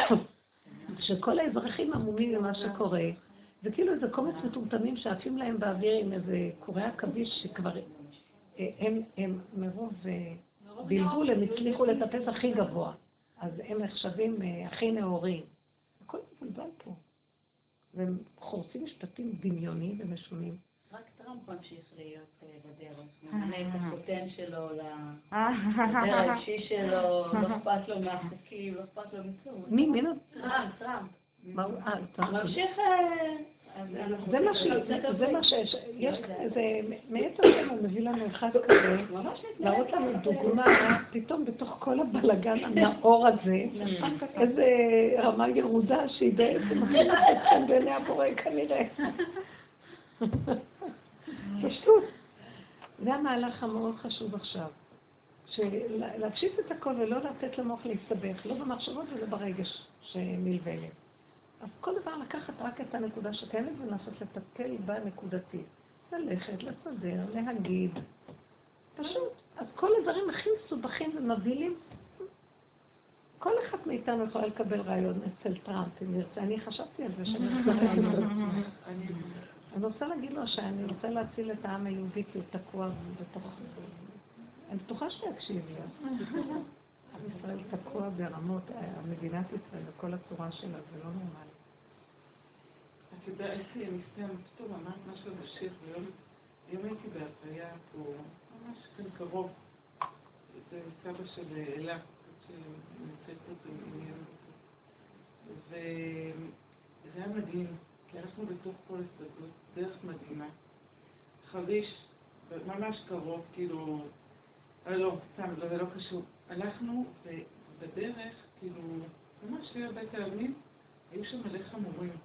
שכל האזרחים עמומים למה שקורה, וכאילו איזה קומץ מטומטמים שעפים להם באוויר עם איזה קורי עכביש שכבר אה, הם, הם מרוב אה, בלבול, הם הצליחו לטפס הכי גבוה. אז הם נחשבים אה, הכי נאורים. הכל מבולבל פה. והם חורצים משפטים דמיוניים ומשונים. רק טראמפ ממשיך להיות אה, בדרך. הוא ממנה את החותן שלו, אה, לדבר האישי שלו, לא אכפת לו מעסקים, לא אכפת לו מכלום. מי, מי. טראמפ, טראמפ. מה הוא... אה, טוב. ממשיך... זה מה ש... זה מה שיש... יש... זה... מעץ השם הוא מביא לנו אחד כזה, להראות לנו דוגמה, פתאום בתוך כל הבלגן הנאור הזה, איזה רמה ירודה שהיא בעצם מכירה אתכם בעיני הבורא כנראה. פשוט. זה המהלך המאוד חשוב עכשיו. להפשיט את הכל ולא לתת למוח להסתבך, לא במחשבות ולא ברגש שנלווה לי. אז כל דבר לקחת רק את הנקודה שקיימת ולנסות לטפל בה נקודתית. ללכת, לסדר, להגיד. פשוט. אז כל הדברים הכי מסובכים ומבהילים, כל אחת מאיתנו יכולה לקבל רעיון אצל טראמפ, אם ירצה. אני חשבתי על זה שאני רוצה רעיון. אני רוצה להגיד לו שאני רוצה להציל את העם היהודי כי הוא תקוע בתוך... אני בטוחה שיקשיב לי. עם ישראל תקוע ברמות, מדינת ישראל וכל הצורה שלה, זה לא נורמלי. את יודעת, אני סתם, פתאום אמרת משהו על השיר, הייתי בהפריה פה, ממש כאן קרוב, זה סבא של אלה, שנמצאת פה וזה היה מדהים, כי אנחנו בתוך כל הסתגלות, דרך מדהימה. חריש, ממש קרוב, כאילו, אה, לא, סתם, לא, זה לא קשור. הלכנו, ובדרך, כאילו, ממש ליד בית העלמין, היו שם מלא חמורים.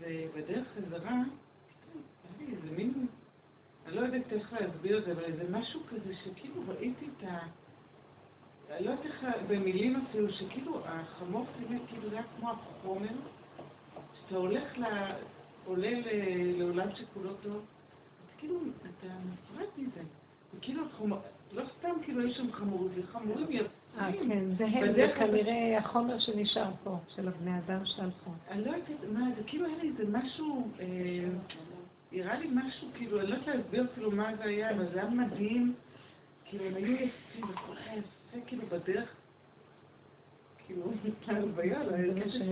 ובדרך חזרה, איזה מין, אני לא יודעת איך להסביר את זה, אבל איזה משהו כזה שכאילו ראיתי את ה... אני לא יודעת איך, במילים אפילו, שכאילו החמור באמת כאילו היה כמו החומר, שאתה הולך ל... עולה לעולם שכולו טוב, כאילו, אתה נפרד מזה. וכאילו, לא סתם כאילו יש שם חמורים, זה חמורים יפים. אה, כן, זה הם, זה כנראה החומר שנשאר פה, של הבני אדם שהלכו. אני לא יודעת מה, זה כאילו היה לי איזה משהו, נראה לי משהו, כאילו, אני לא יודעת להסביר כאילו מה זה היה, אבל זה היה מדהים. כאילו, הם היו יפים, וכל היה יפה, כאילו, בדרך. כאילו, בהלוויה,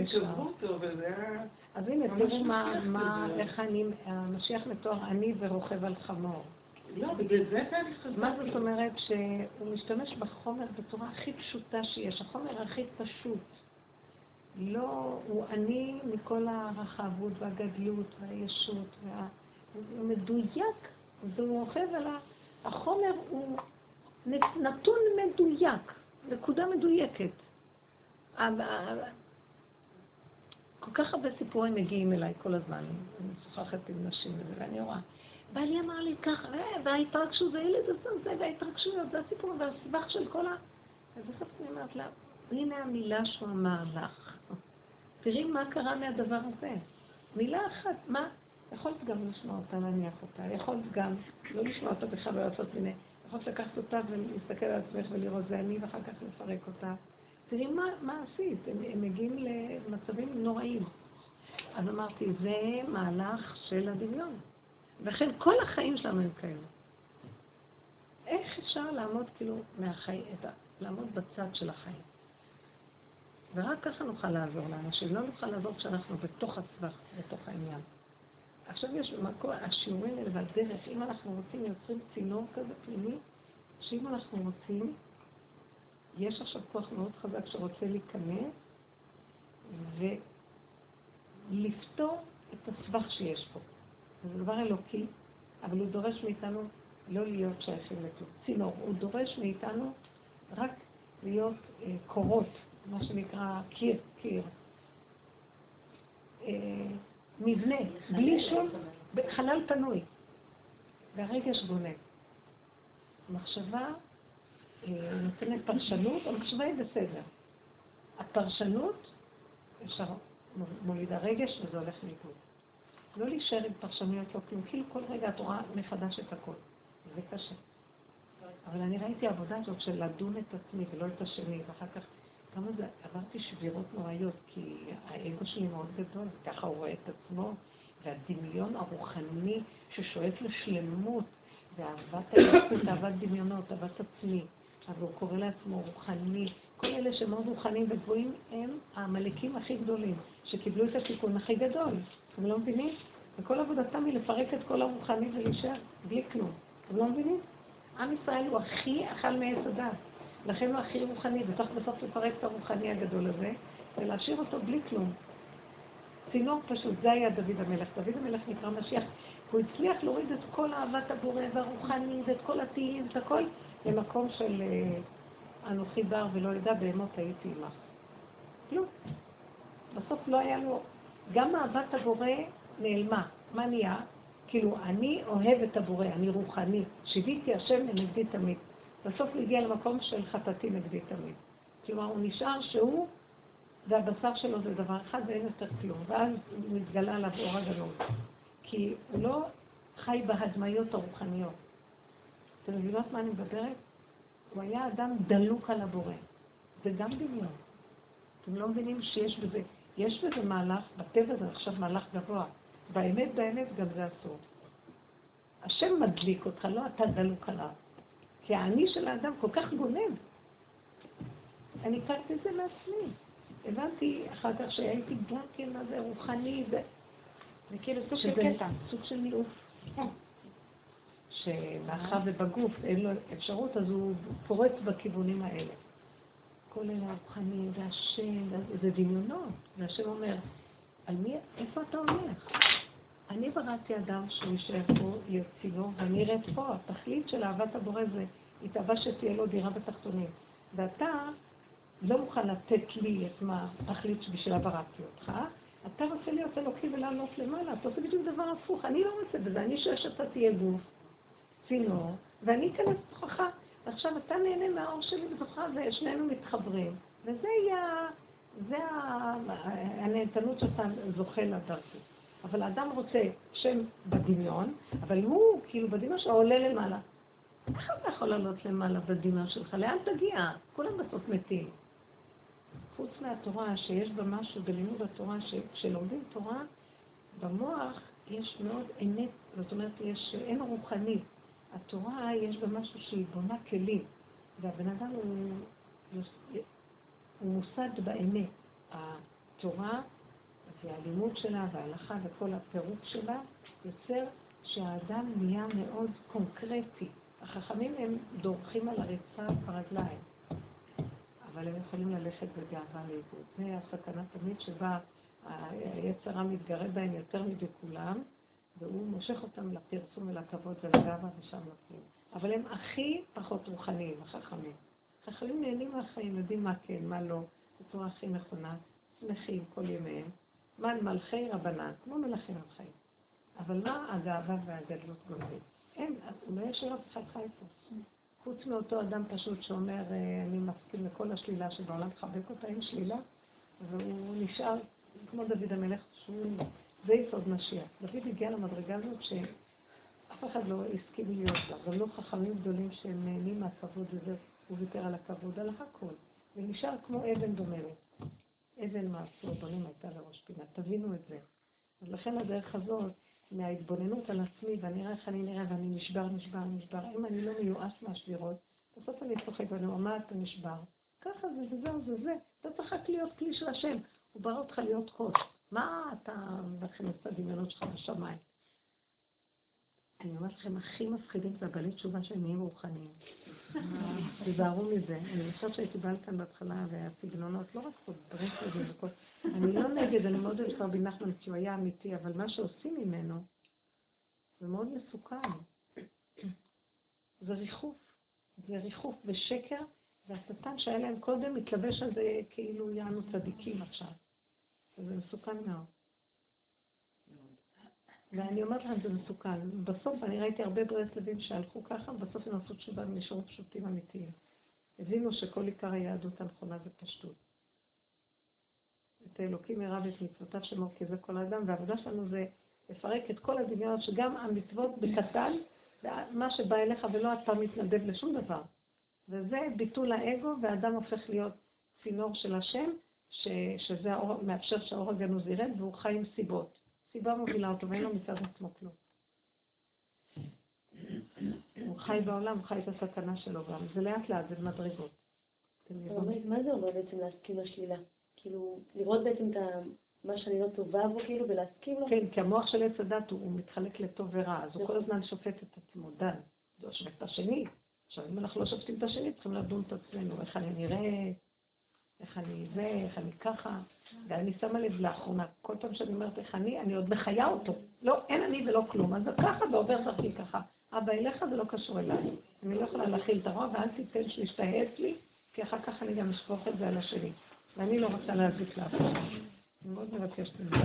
שקברו אותו, וזה היה... אז הנה, תראו מה, איך אני, המשיח מתואר אני ורוכב על חמור. לא, בגלל זה אני חזרתי. מה זאת אומרת? שהוא משתמש בחומר בצורה הכי פשוטה שיש, החומר הכי פשוט. לא, הוא עני מכל הרחבות והגדלות והישות, וה... הוא מדויק, והוא רוכב על ה... החומר הוא נתון מדויק, נקודה מדויקת. כל כך הרבה סיפורים מגיעים אליי כל הזמן, אני משוחחת עם נשים ואני רואה. בעלי אמר לי ככה, וההתרגשות, והילד עשה זה, וההתרגשויות, זה הסיפור, והסבך של כל ה... אז בסוף אני אומרת לה, הנה המילה שהוא אמר לך. תראי מה קרה מהדבר הזה. מילה אחת, מה? יכולת גם לשמוע אותה, להניח אותה, יכולת גם לא לשמוע אותה בכלל לא לעשות מיני, יכולת לקחת אותה ולהסתכל על עצמך ולראות זה אני ואחר כך לפרק אותה. תראי מה, מה עשית, הם, הם מגיעים למצבים נוראים. אז אמרתי, זה מהלך של הדמיון. וכן כל החיים שלנו הם כאלה. איך אפשר לעמוד כאילו מהחיים. לעמוד בצד של החיים? ורק ככה נוכל לעזור לאנשים, לא נוכל לעזור כשאנחנו בתוך הסבך, בתוך העניין. עכשיו יש במקום, השיעורים האלה והדרך, אם אנחנו רוצים, יוצרים צינור כזה פנימי, שאם אנחנו רוצים, יש עכשיו כוח מאוד חזק שרוצה להיכנס ולפתור את הסבך שיש פה. זה דבר אלוקי, אבל הוא דורש מאיתנו לא להיות שייכים לכלום. צינור, הוא דורש מאיתנו רק להיות אה, קורות, מה שנקרא קיר, קיר. אה, מבנה, בלי שום, חלל פנוי. והרגש בונה. מחשבה אה, נותנת פרשנות, המחשבה היא בסדר. הפרשנות, אפשר מולידה רגש וזה הולך לאיבוד. לא להישאר עם פרשנויות לא כלום, כאילו כל רגע את רואה מחדש את הכל. זה קשה. אבל אני ראיתי עבודה הזאת של לדון את עצמי ולא את השני, ואחר כך, כמה זה, עברתי שבירות נוראיות, כי האגו שלי מאוד גדול, וככה הוא רואה את עצמו, והדמיון הרוחני ששואף לשלמות, ואהבת היחסות, אהבת דמיונות, אהבת עצמי, אז הוא קורא לעצמו רוחני. כל אלה שמאוד רוחניים וגבוהים הם העמלקים הכי גדולים, שקיבלו את התיקון הכי גדול. אתם לא מבינים? וכל עבודתם היא לפרק את כל הרוחני ולהישאר בלי כלום. אתם לא מבינים? עם ישראל הוא הכי אכל מעץ הדת. לכן הוא הכי רוחני, וצריך בסוף לפרק את הרוחני הגדול הזה, ולהשאיר אותו בלי כלום. צינור פשוט, זה היה דוד המלך. דוד המלך נקרא משיח. הוא הצליח להוריד את כל אהבת הבורא והרוחני ואת כל התהילים, את הכל, למקום של אה, אנוכי בר ולא ידע בהמות הייתי עמך. כלום. בסוף לא היה לו גם אהבת הבורא נעלמה. מה נהיה? כאילו, אני אוהב את הבורא, אני רוחני. שיוויתי השם לנגדי תמיד. בסוף הוא הגיע למקום של חטאתי נגדי תמיד. כלומר, הוא נשאר שהוא, והבשר שלו זה דבר אחד ואין יותר כלום. ואז מתגלה עליו אור הגנון. כי הוא לא חי בהדמיות הרוחניות. אתם מבינות מה אני מדברת? הוא היה אדם דלוק על הבורא. זה גם דמיון. אתם לא מבינים שיש בזה, יש בזה מהלך, בטבע זה עכשיו מהלך גבוה. באמת, באמת גם זה אסור. השם מדליק אותך, לא אתה דלוק עליו. כי האני של האדם כל כך גונב. אני הכרתי את זה מעצמי. הבנתי אחר כך שהייתי גם כן מה זה רוחני, ו... וכאילו סוג של קטע, סוג של מיעוט. שמאחר ובגוף אין לו אפשרות, אז הוא פורץ בכיוונים האלה. אלה הרוחני, והשם, זה דמיונות. והשם אומר, על מי, איפה אתה הולך? אני בראתי אדם שהוא יישאר פה, צינור, ואני ארד פה. התכלית של אהבת הבורא זה התאווה שתהיה לו דירה בתחתונים. ואתה לא מוכן לתת לי את מה התכלית שבשבילה בראתי אותך, אתה רוצה להיות אלוקי ולעלות למעלה, אתה עושה בדיוק דבר הפוך. אני לא רוצה בזה, אני שואל שאתה תהיה גוף, צינור, ואני אכנס בתוכך. ועכשיו אתה נהנה מהאור שלי בתוכך, ושנינו מתחברים. וזה יהיה, זה הנהנתנות שאתה זוכה לה דרכי. אבל האדם רוצה שם בדמיון, אבל הוא כאילו בדמיון שלו עולה למעלה. איך אתה יכול לעלות למעלה בדמיון שלך? לאן תגיע? כולם בסוף מתים. חוץ מהתורה, שיש בה משהו בלימוד התורה, שכשלומדים תורה, במוח יש מאוד אמת, זאת אומרת, יש, אין רוחני. התורה, יש בה משהו שהיא בונה כלים, והבן אדם הוא, הוא מוסד באמת. התורה והלימוד שלה וההלכה וכל הפירוק שלה יוצר שהאדם נהיה מאוד קונקרטי. החכמים הם דורכים על הרצפה ברגליים, אבל הם יכולים ללכת בגאווה לאיבוד. זה הסכנה תמיד שבה היצרה מתגרה בהם יותר מדי כולם, והוא מושך אותם לפרסום ולכבוד ולגאווה ושם נופלים. אבל הם הכי פחות רוחניים, החכמים. החכמים נהנים מהחיים, יודעים מה כן, מה לא, בצורה הכי נכונה, שמחים כל ימיהם. מן מלכי רבנן, כמו מלכים החיים. אבל מה הגאווה והגדלות גונבים? אין, לא ישאיר אף אחד חי פה. חוץ מאותו אדם פשוט שאומר, אה, אני מסכים לכל השלילה שבעולם, מחבק אותה עם שלילה, והוא נשאר כמו דוד המלך, שהוא זה יסוד משיח. דוד הגיע למדרגה הזאת שאף אחד לא הסכים להיות בה, גם לא חכמים גדולים שהם נהנים מהכבוד הזה, הוא ויתר על הכבוד, על הכל. ונשאר כמו אבן דוממת. אבן מעשו בונים הייתה לראש פינה, תבינו את זה. אז לכן הדרך הזאת, מההתבוננות על עצמי, ואני אראה איך אני נראה, ואני נשבר, נשבר, נשבר, אם אני לא מיואש מהשבירות, בסוף אני צוחק ואני אומר, מה אתה נשבר? ככה זה, וזהו, זה זה. אתה צריך רק להיות כלי של השם. הוא ברא אותך להיות כוס. מה אתה מכניס את הדמיונות שלך בשמיים? אני אומרת לכם, הכי מפחידים זה הבעלי תשובה שהם נהיים רוחניים. תיזהרו מזה. אני חושבת שהייתי באה לכאן בהתחלה, והסגנונות, לא רק פה, דברים טובים וכל... אני לא נגד, אני מאוד אוהבת רבי נחמן, כי הוא היה אמיתי, אבל מה שעושים ממנו, זה מאוד מסוכן. זה ריחוף. זה ריחוף ושקר, והשטן שהיה להם קודם מתלבש על זה כאילו יענו צדיקים עכשיו. זה מסוכן מאוד. ואני אומרת לכם, זה מסוכן. בסוף, אני ראיתי הרבה ברסלבים שהלכו ככה, ובסוף הם עשו תשובה ונשארו פשוטים אמיתיים. הבינו שכל עיקר היהדות הנכונה זה פשטות. את האלוקים ירא ואת מצוותיו שמור כי זה כל האדם, והעבודה שלנו זה לפרק את כל הדמיונות, שגם המצוות בקטן, מה שבא אליך ולא אתה מתנדב לשום דבר. וזה ביטול האגו, והאדם הופך להיות צינור של השם, ש, שזה האור, מאפשר שהאור הגנוז ירד, והוא חי עם סיבות. סיבה מובילה אותו, ואין לו מצד עצמו כלום. הוא חי בעולם, חי את הסכנה שלו גם. זה לאט לאט, זה במדרגות. מה זה אומר בעצם להסכים לשלילה? כאילו, לראות בעצם את מה שאני לא טובה בו, כאילו, ולהסכים לו? כן, כי המוח של עץ הדת הוא מתחלק לטוב ורע, אז הוא כל הזמן שופט את עצמו, דן. זה שופט את השני. עכשיו, אם אנחנו לא שופטים את השני, צריכים לדון את עצמנו, איך אני נראה, איך אני זה, איך אני ככה. ואני שמה לב לאחרונה, כל פעם שאני אומרת איך אני, אני עוד מחיה אותו. לא, אין אני ולא כלום. אז זה ככה ועובר דרכי ככה. אבא, אליך זה לא קשור אליי. אני לא יכולה להכיל את הרוע, ואל תיתן שישתהה אצלי, כי אחר כך אני גם אשפוך את זה על השני. ואני לא רוצה להזיק לאף אחד. אני מאוד מבקשת את זה.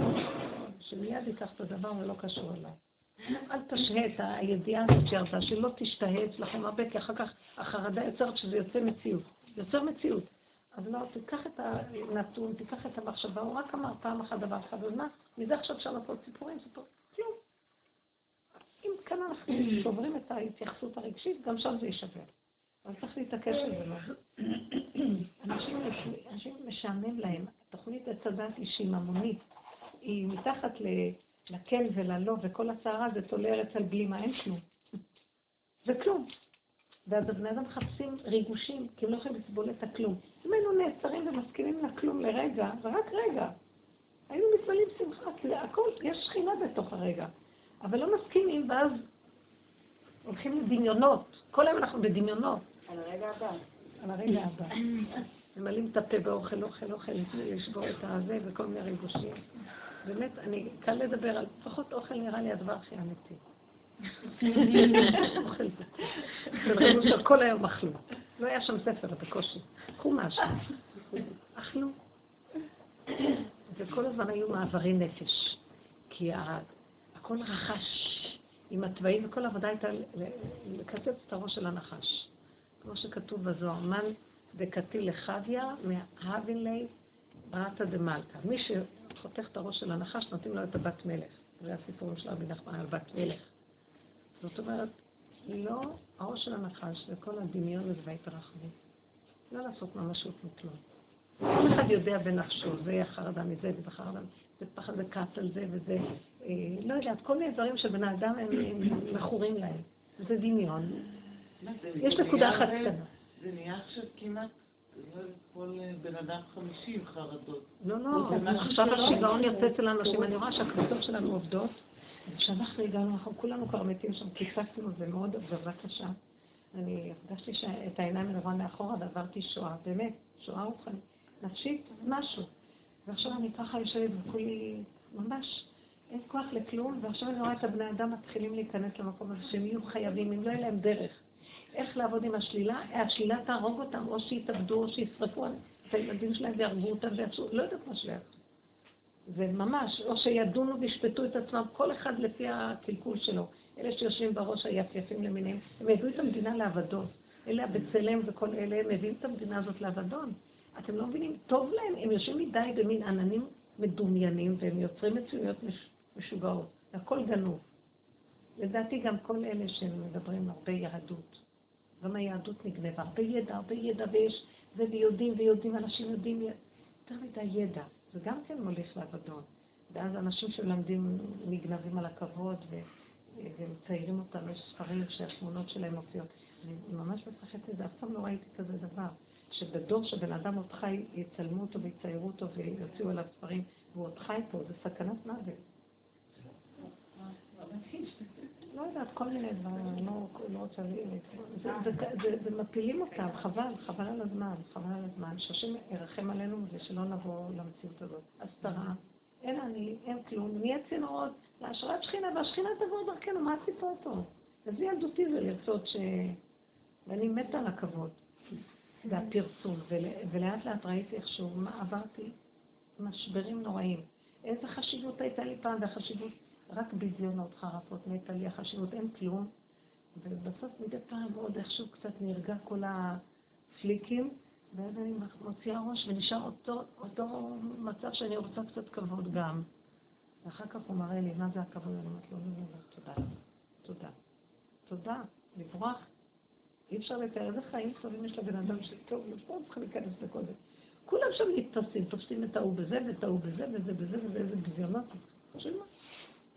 שמיד ייקח את הדבר ולא קשור אליי. אל תשהה את הידיעה הזאת שירדה, שלא תשתהה אצלכם הרבה, כי אחר כך החרדה יוצרת שזה יוצא מציאות. יוצר מציאות. אז לא, תיקח את הנתון, תיקח את המחשבה, הוא רק אמר פעם אחת דבר אחד, אז מה? מזה עכשיו אפשר לעשות סיפורים, סיפורים, כלום. אם כאן אנחנו שוברים את ההתייחסות הרגשית, גם שם זה יישבר. אבל צריך להתעקש על זה. לא? אנשים, אנשים משעמם להם. תוכנית עץ הדת היא שיממונית. היא מתחת לכן וללא, וכל הסערה זה תולה ארץ על בלימה, אין כלום. זה כלום. ואז הבני אדם מחפשים ריגושים, כי הם לא יכולים לסבול את הכלום. אם היינו נעצרים ומסכימים לכלום לרגע, ורק רגע, היינו מתמלאים שמחה, כי הכל, יש שכינה בתוך הרגע. אבל לא מסכימים, ואז הולכים לדמיונות. כל היום אנחנו בדמיונות. על הרגע הבא. על הרגע הבא. ממלאים את הפה באוכל, אוכל, אוכל, לשבור את הזה וכל מיני ריגושים. באמת, אני, קל לדבר על, לפחות אוכל נראה לי הדבר הכי אמיתי. כל היום אכלו. לא היה שם ספר בקושי. קחו משהו. אכלו. וכל הזמן היו מעברי נפש. כי הכל רחש עם התוואים, וכל העבודה הייתה לקצץ את הראש של הנחש. כמו שכתוב בזוהר, מן דקתי לחביה, מהבין לי ברתא דמלכה. מי שחותך את הראש של הנחש, נותנים לו את הבת מלך. זה הסיפורים של רבי נחמן על בת מלך. זאת אומרת, לא הראש של הנחש וכל הדמיון הזה וההתרחבות. לא לעשות ממשות מכלום. כל אחד יודע בנפשו, זה החרדה מזה וזה חרדה, זה פחד וכעס על זה וזה, אה, לא יודעת, כל מיני דברים שבן האדם הם מכורים להם. זה דמיון. יש נקודה אחת קטנה. זה נהיה עכשיו כמעט כל בן אדם חמישי עם חרדות. לא, לא, עכשיו השיגעון יוצא אצל האנשים, אני רואה שהקבוצות שלנו עובדות, כשאנחנו הגענו, אנחנו כולנו כבר מתים שם, קיצצנו, זה מאוד עבודה קשה. אני הרגשתי את העיניים מלבן מאחורה ועברתי שואה, באמת, שואה רוחנית, נפשית, משהו. ועכשיו אני ככה יושבת וכולי, ממש, אין כוח לכלום, ועכשיו אני רואה את הבני אדם מתחילים להיכנס למקום הזה, שהם יהיו חייבים, אם לא יהיה להם דרך. איך לעבוד עם השלילה? השלילה תהרוג אותם, או שיתאבדו, או שישרפו את הילדים שלהם ויהרגו אותם ויעשו, לא יודעת מה שלהם. זה ממש, או שידונו וישפטו את עצמם, כל אחד לפי הקלקול שלו. אלה שיושבים בראש היפייפים למיניהם, הם הביאו את המדינה לאבדון. אלה הבצלם וכל אלה, הם מביאים את המדינה הזאת לאבדון. אתם לא מבינים? טוב להם, הם יושבים מדי במין עננים מדומיינים, והם יוצרים מציאויות משוגעות. הכל גנוב. לדעתי גם כל אלה שמדברים הרבה יהדות. גם היהדות נגנבה. הרבה ידע, הרבה ידע, ויש, ויודעים ויודעים, אנשים יודעים יותר מדי ידע. זה גם כן מוליך לאבדון. ואז אנשים שמלמדים נגנבים על הכבוד ומציירים אותם, יש ספרים שהתמונות שלהם מופיעות. אני ממש מפחדת את זה, אף פעם לא ראיתי כזה דבר. שבדור שבן אדם עוד חי, יצלמו אותו ויציירו אותו ויוציאו עליו ספרים, והוא עוד חי פה, זה סכנת מוות. לא יודעת, כל מיני דברים, אני לא, לא רוצה... זה מפילים אותם, חבל, חבל על הזמן, חבל על הזמן. שהשם ירחם עלינו ושלא נבוא למציאות הזאת. הסתרה, אין אני, אין כלום, נהיה צינורות להשראת שכינה, והשכינה תבוא דרכנו, מה הסיפור פה? איזה ילדותי זה לרצות ש... ואני מתה על הכבוד והפרסום, ולאט לאט ראיתי איכשהו, מה עברתי משברים נוראים. איזה חשיבות הייתה לי פעם, והחשיבות רק ביזיונות, חרפות, מתה לי החשיבות, אין כלום. ובסוף מדי פעם עוד איכשהו קצת נרגע כל הפליקים, ואז אני מוציאה ראש ונשאר אותו, אותו מצב שאני רוצה קצת כבוד גם. ואחר כך הוא מראה לי, מה זה הכבוד? אני אומרת לו, לא, לא, לא, תודה. תודה. תודה. לברוח. אי אפשר לתאר איזה חיים טובים יש לבן אדם שטוב, לא צריכים להיכנס לכל זה. כולם שם נתפסים, תופסים את ההוא בזה ואת ההוא בזה וזה בזה וזה, איזה ביזיונות. בשביל מה?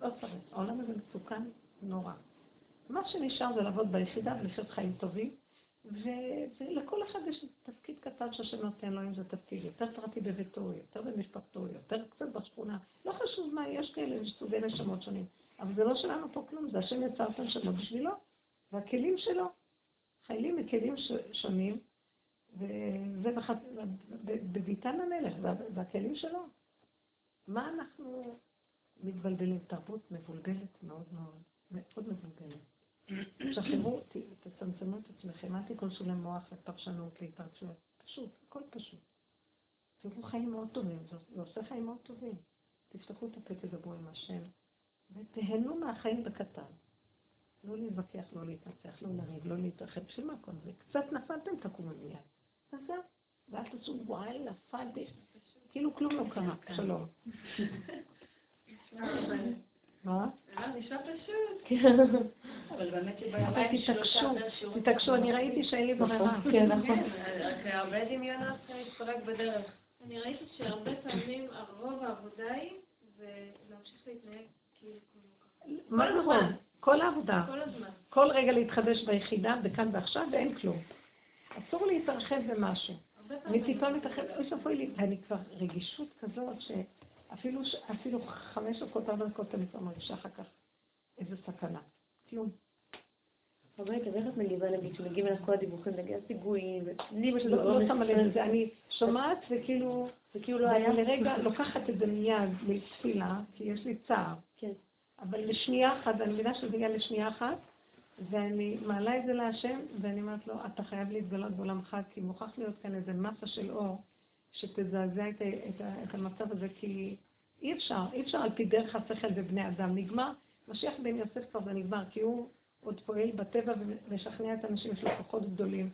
לא צריך. העולם הזה מסוכן נורא. מה שנשאר זה לעבוד ביחידה ולחיות חיים טובים, ולכל אחד יש תפקיד קטן שהשם נותן לו, אם זה תפקיד יותר פרטי בביתו, יותר במשפחתו, יותר קצת בשכונה. לא חשוב מה, יש כאלה, סוגי נשמות שונים. אבל זה לא שלנו פה כלום, זה השם יצר את הנשמות בשבילו, והכלים שלו. חיילים מכלים שונים, וזה בביתן המלך, והכלים שלו. מה אנחנו מתבלבלים? תרבות מבולבלת מאוד מאוד, מאוד מבולבלת. שחררו אותי, תצמצמו את עצמכם, אל תיכנסו למוח, לפרשנות, להתפרצויות. פשוט, הכל פשוט. תראו חיים מאוד טובים, זה עושה חיים מאוד טובים. תפתחו את הפה, תדברו עם השם, ותהנו מהחיים בקטן. לא להתווכח, לא להתנצח, לא לריב, לא להתרחב, בשביל מה כל זה? קצת נפלתם, תקומו מיד. אז זהו. ואל תעשו, וואי, נפלתי. כאילו כלום לא קרה. שלום. מה? נשמע פשוט. אבל באמת אבל שביומיים תתעקשו, שלושה תתעקשו, אני ראיתי שאין לי ברירה. כן, נכון. רק הרבה דמיונות מתפרק בדרך. אני ראיתי שהרבה פעמים הרוב העבודה היא זה להמשיך להתנהג כאילו. מה. רוב? כל העבודה. כל הזמן. כל רגע להתחדש ביחידה, בכאן ועכשיו, ואין כלום. אסור להתרחב במשהו. אני טיפה מתרחב, אוי ואבוי לי, ואני כבר רגישות כזאת, ש- אפילו חמש דקות, ארבע דקות, אני כבר מרגישה אחר כך איזה סכנה. כלום. אז איך את מגיבה נגיד שמגיעים אליך כל הדיווחים, נגיד הפיגועים, לי מה שזה לא גורם לא שמה לב לזה, אני שומעת וכאילו, וכאילו לא היה. ואני לרגע לוקחת את זה מיד לתפילה, כי יש לי צער. כן. אבל לשנייה אחת, ואני מבינה שזה הגיע לשנייה אחת, ואני מעלה את זה להשם, ואני אומרת לו, אתה חייב להתגלות בעולמך, כי מוכרח להיות כאן איזה מסה של אור, שתזעזע את, את, את המצב הזה, כי אי אפשר, אי אפשר על פי דרך השכל בבני אדם. נגמר, משיח בן יוסף כבר זה נגמר, כי הוא עוד פועל בטבע ומשכנע את האנשים, יש לו כוחות גדולים,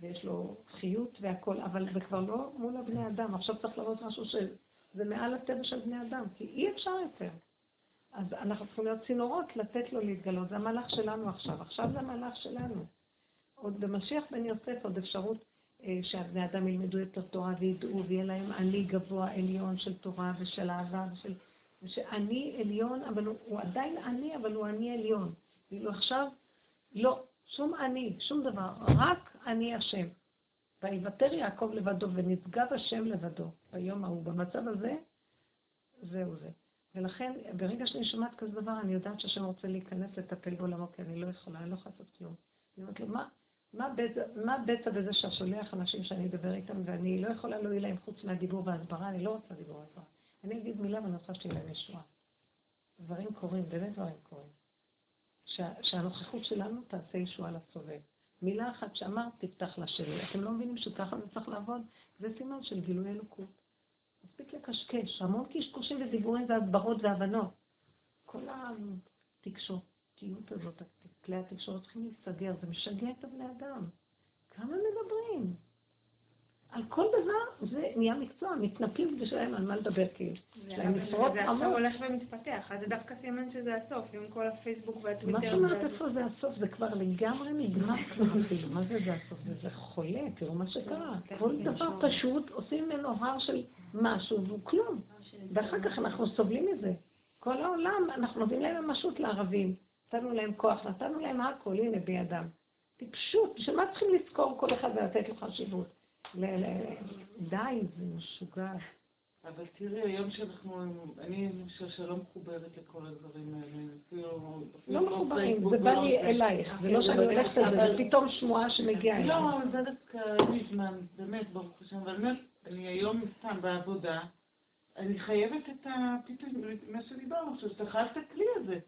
ויש לו חיות והכול, אבל זה כבר לא מול הבני אדם. עכשיו צריך לראות משהו שזה מעל הטבע של בני אדם, כי אי אפשר יותר. אז אנחנו צריכים להיות צינורות לתת לו להתגלות. זה המהלך שלנו עכשיו. עכשיו זה המהלך שלנו. עוד במשיח בן יוסף עוד אפשרות שהבני אדם ילמדו יותר תורה וידעו ויהיה להם אני גבוה עליון של תורה ושל אהבה ושל... ושאני עליון, אבל הוא, הוא עדיין אני, אבל הוא אני עליון. ואילו עכשיו, לא, שום אני, שום דבר, רק אני השם. ויוותר יעקב לבדו ונשגב השם לבדו ביום ההוא. במצב הזה, זהו זה. ולכן, ברגע שאני שומעת כזה דבר, אני יודעת שהשם רוצה להיכנס לטפל בעולמו, כי אני לא יכולה, אני לא יכולה לעשות כלום. אני אומרת לו, מה, מה בצע- בזה שהשולח אנשים שאני אדבר איתם, ואני לא יכולה להועיל להם חוץ מהדיבור וההסברה, אני לא רוצה דיבור והסברה. אני אגיד מילה ואני רוצה שתהיה להם ישועה. דברים קורים, באמת דברים קורים. שה, שהנוכחות שלנו תעשה ישועה לסובב. מילה אחת שאמרת, תפתח לשני. אתם לא מבינים שככה זה צריך לעבוד? זה סימן של גילוי אלוקות. מספיק לקשקש, המון קשקושים ודיבורים והסברות והבנות. כל התקשורתיות הזאת, כלי התקשורת צריכים להיסגר, זה משגע את הבני אדם. כמה מדברים? על כל דבר זה נהיה מקצוע, מתנפלים בשבילם על מה לדבר כאילו. זה עכשיו. הולך ומתפתח, אז זה דווקא סימן שזה הסוף, עם כל הפייסבוק מה והטוויטר. זאת אומרת איפה זה הסוף? זה כבר לגמרי נגמר כבר אפילו. מה זה זה הסוף? זה, זה חולה, תראו מה שקרה. כל דבר פשוט עושים ממנו הר של משהו והוא כלום. ואחר כך אנחנו סובלים מזה. כל העולם, אנחנו נותנים להם ממשות לערבים. נתנו להם כוח, נתנו להם הכל, הנה בידם. טיפשות, בשביל מה צריכים לזכור כל אחד ולתת לו חשיבות? די, זה משוגע. אבל תראי, היום שאנחנו, אני למשל שלא מחוברת לכל הדברים האלה, אפילו... לא מחוברים, זה בא ולא לי. אלייך, זה לא שאני הולכת על זה, זה פתאום שמועה שמגיעה אליי. לא, זה דווקא אין לי זמן, באמת, ברוך השם, אבל באמת, אני היום סתם בעבודה, אני חייבת את ה... פתאום, מה שדיברנו עכשיו, שאתה חייב את הכלי הזה.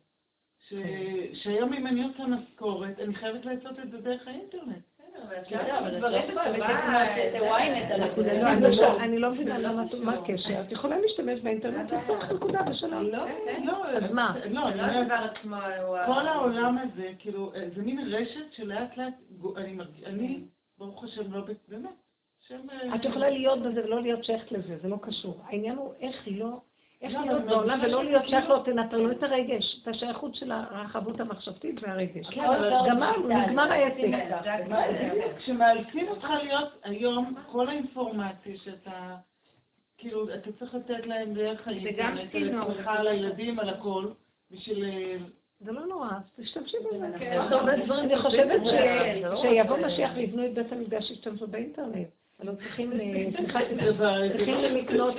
ש... שהיום אם אני עושה משכורת, אני חייבת לעשות את זה דרך האינטרנט. לא, אני לא- אני לא מבינה למה, מה הקשר. את יכולה להשתמש באינטרנט, לפתוח נקודה בשלום. לא, אז מה? לא, כל העולם הזה, כאילו, זה מין רשת שלאט לאט, אני מרגיש, אני, ברוך השם, לא, באמת. אה, את יכולה להיות בזה ולא להיות שייכת לזה, זה לא קשור. העניין הוא איך לא, איך לא, להיות אבל בעולם מרגישה ולא להיות שייך לו, תנטרלו את הרגש, את השייכות של הרחבות המחשבתית והרגש. כן, אבל גמרנו, נגמר העסק. כשמאלצים אותך להיות היום, כל האינפורמציה שאתה, כאילו, אתה צריך לתת להם דרך האינטרנט, על צינור. עצמך, על הילדים, על הכל, בשביל... אה, זה לא נורא, אז תשתמשי בזה. יש הרבה דברים אני חושבת ש- זה לא שיבוא משיח ויבנו את בית המקדש שישתמשו באינטרנט. לא צריכים, אה, סליחה, צריכים לקנות,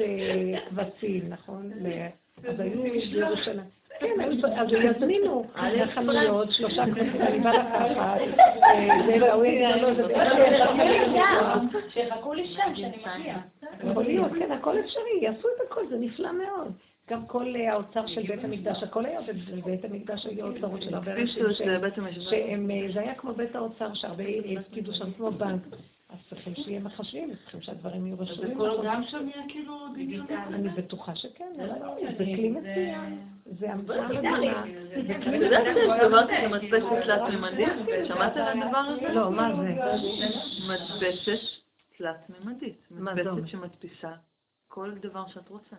אה, אה, כבשים, נכון? אז היו בירושלים. כן, אז יזמינו לחנויות, שלושה כבשים, אני באה לקחת, אה, זה, והוא לא, זה שיחכו לי שם, שאני מגיע. יכול להיות, כן, הכל אפשרי, יעשו את הכל, זה נפלא מאוד. גם כל אה, האוצר של בית המקדש, הכל היה בבית המקדש, היו אוצרות של הרבה אנשים שהם- אה, זה היה כמו בית האוצר, שהרבה הפקידו שם כמו בנק. אז צריכים שיהיה מחשבים, צריכים שהדברים יהיו אז רשומים. הכל גם שם יהיה כאילו דמיון. אני בטוחה שכן, לא, לא, זה כלי מצוין, זה המצאה מדהימה. זה את כלי מצוין. מדפסת תלת-ממדית? שמעת על הדבר הזה? לא, מה זה? מדפסת תלת-ממדית. זה? מדפסת שמדפיסה כל דבר שאת רוצה.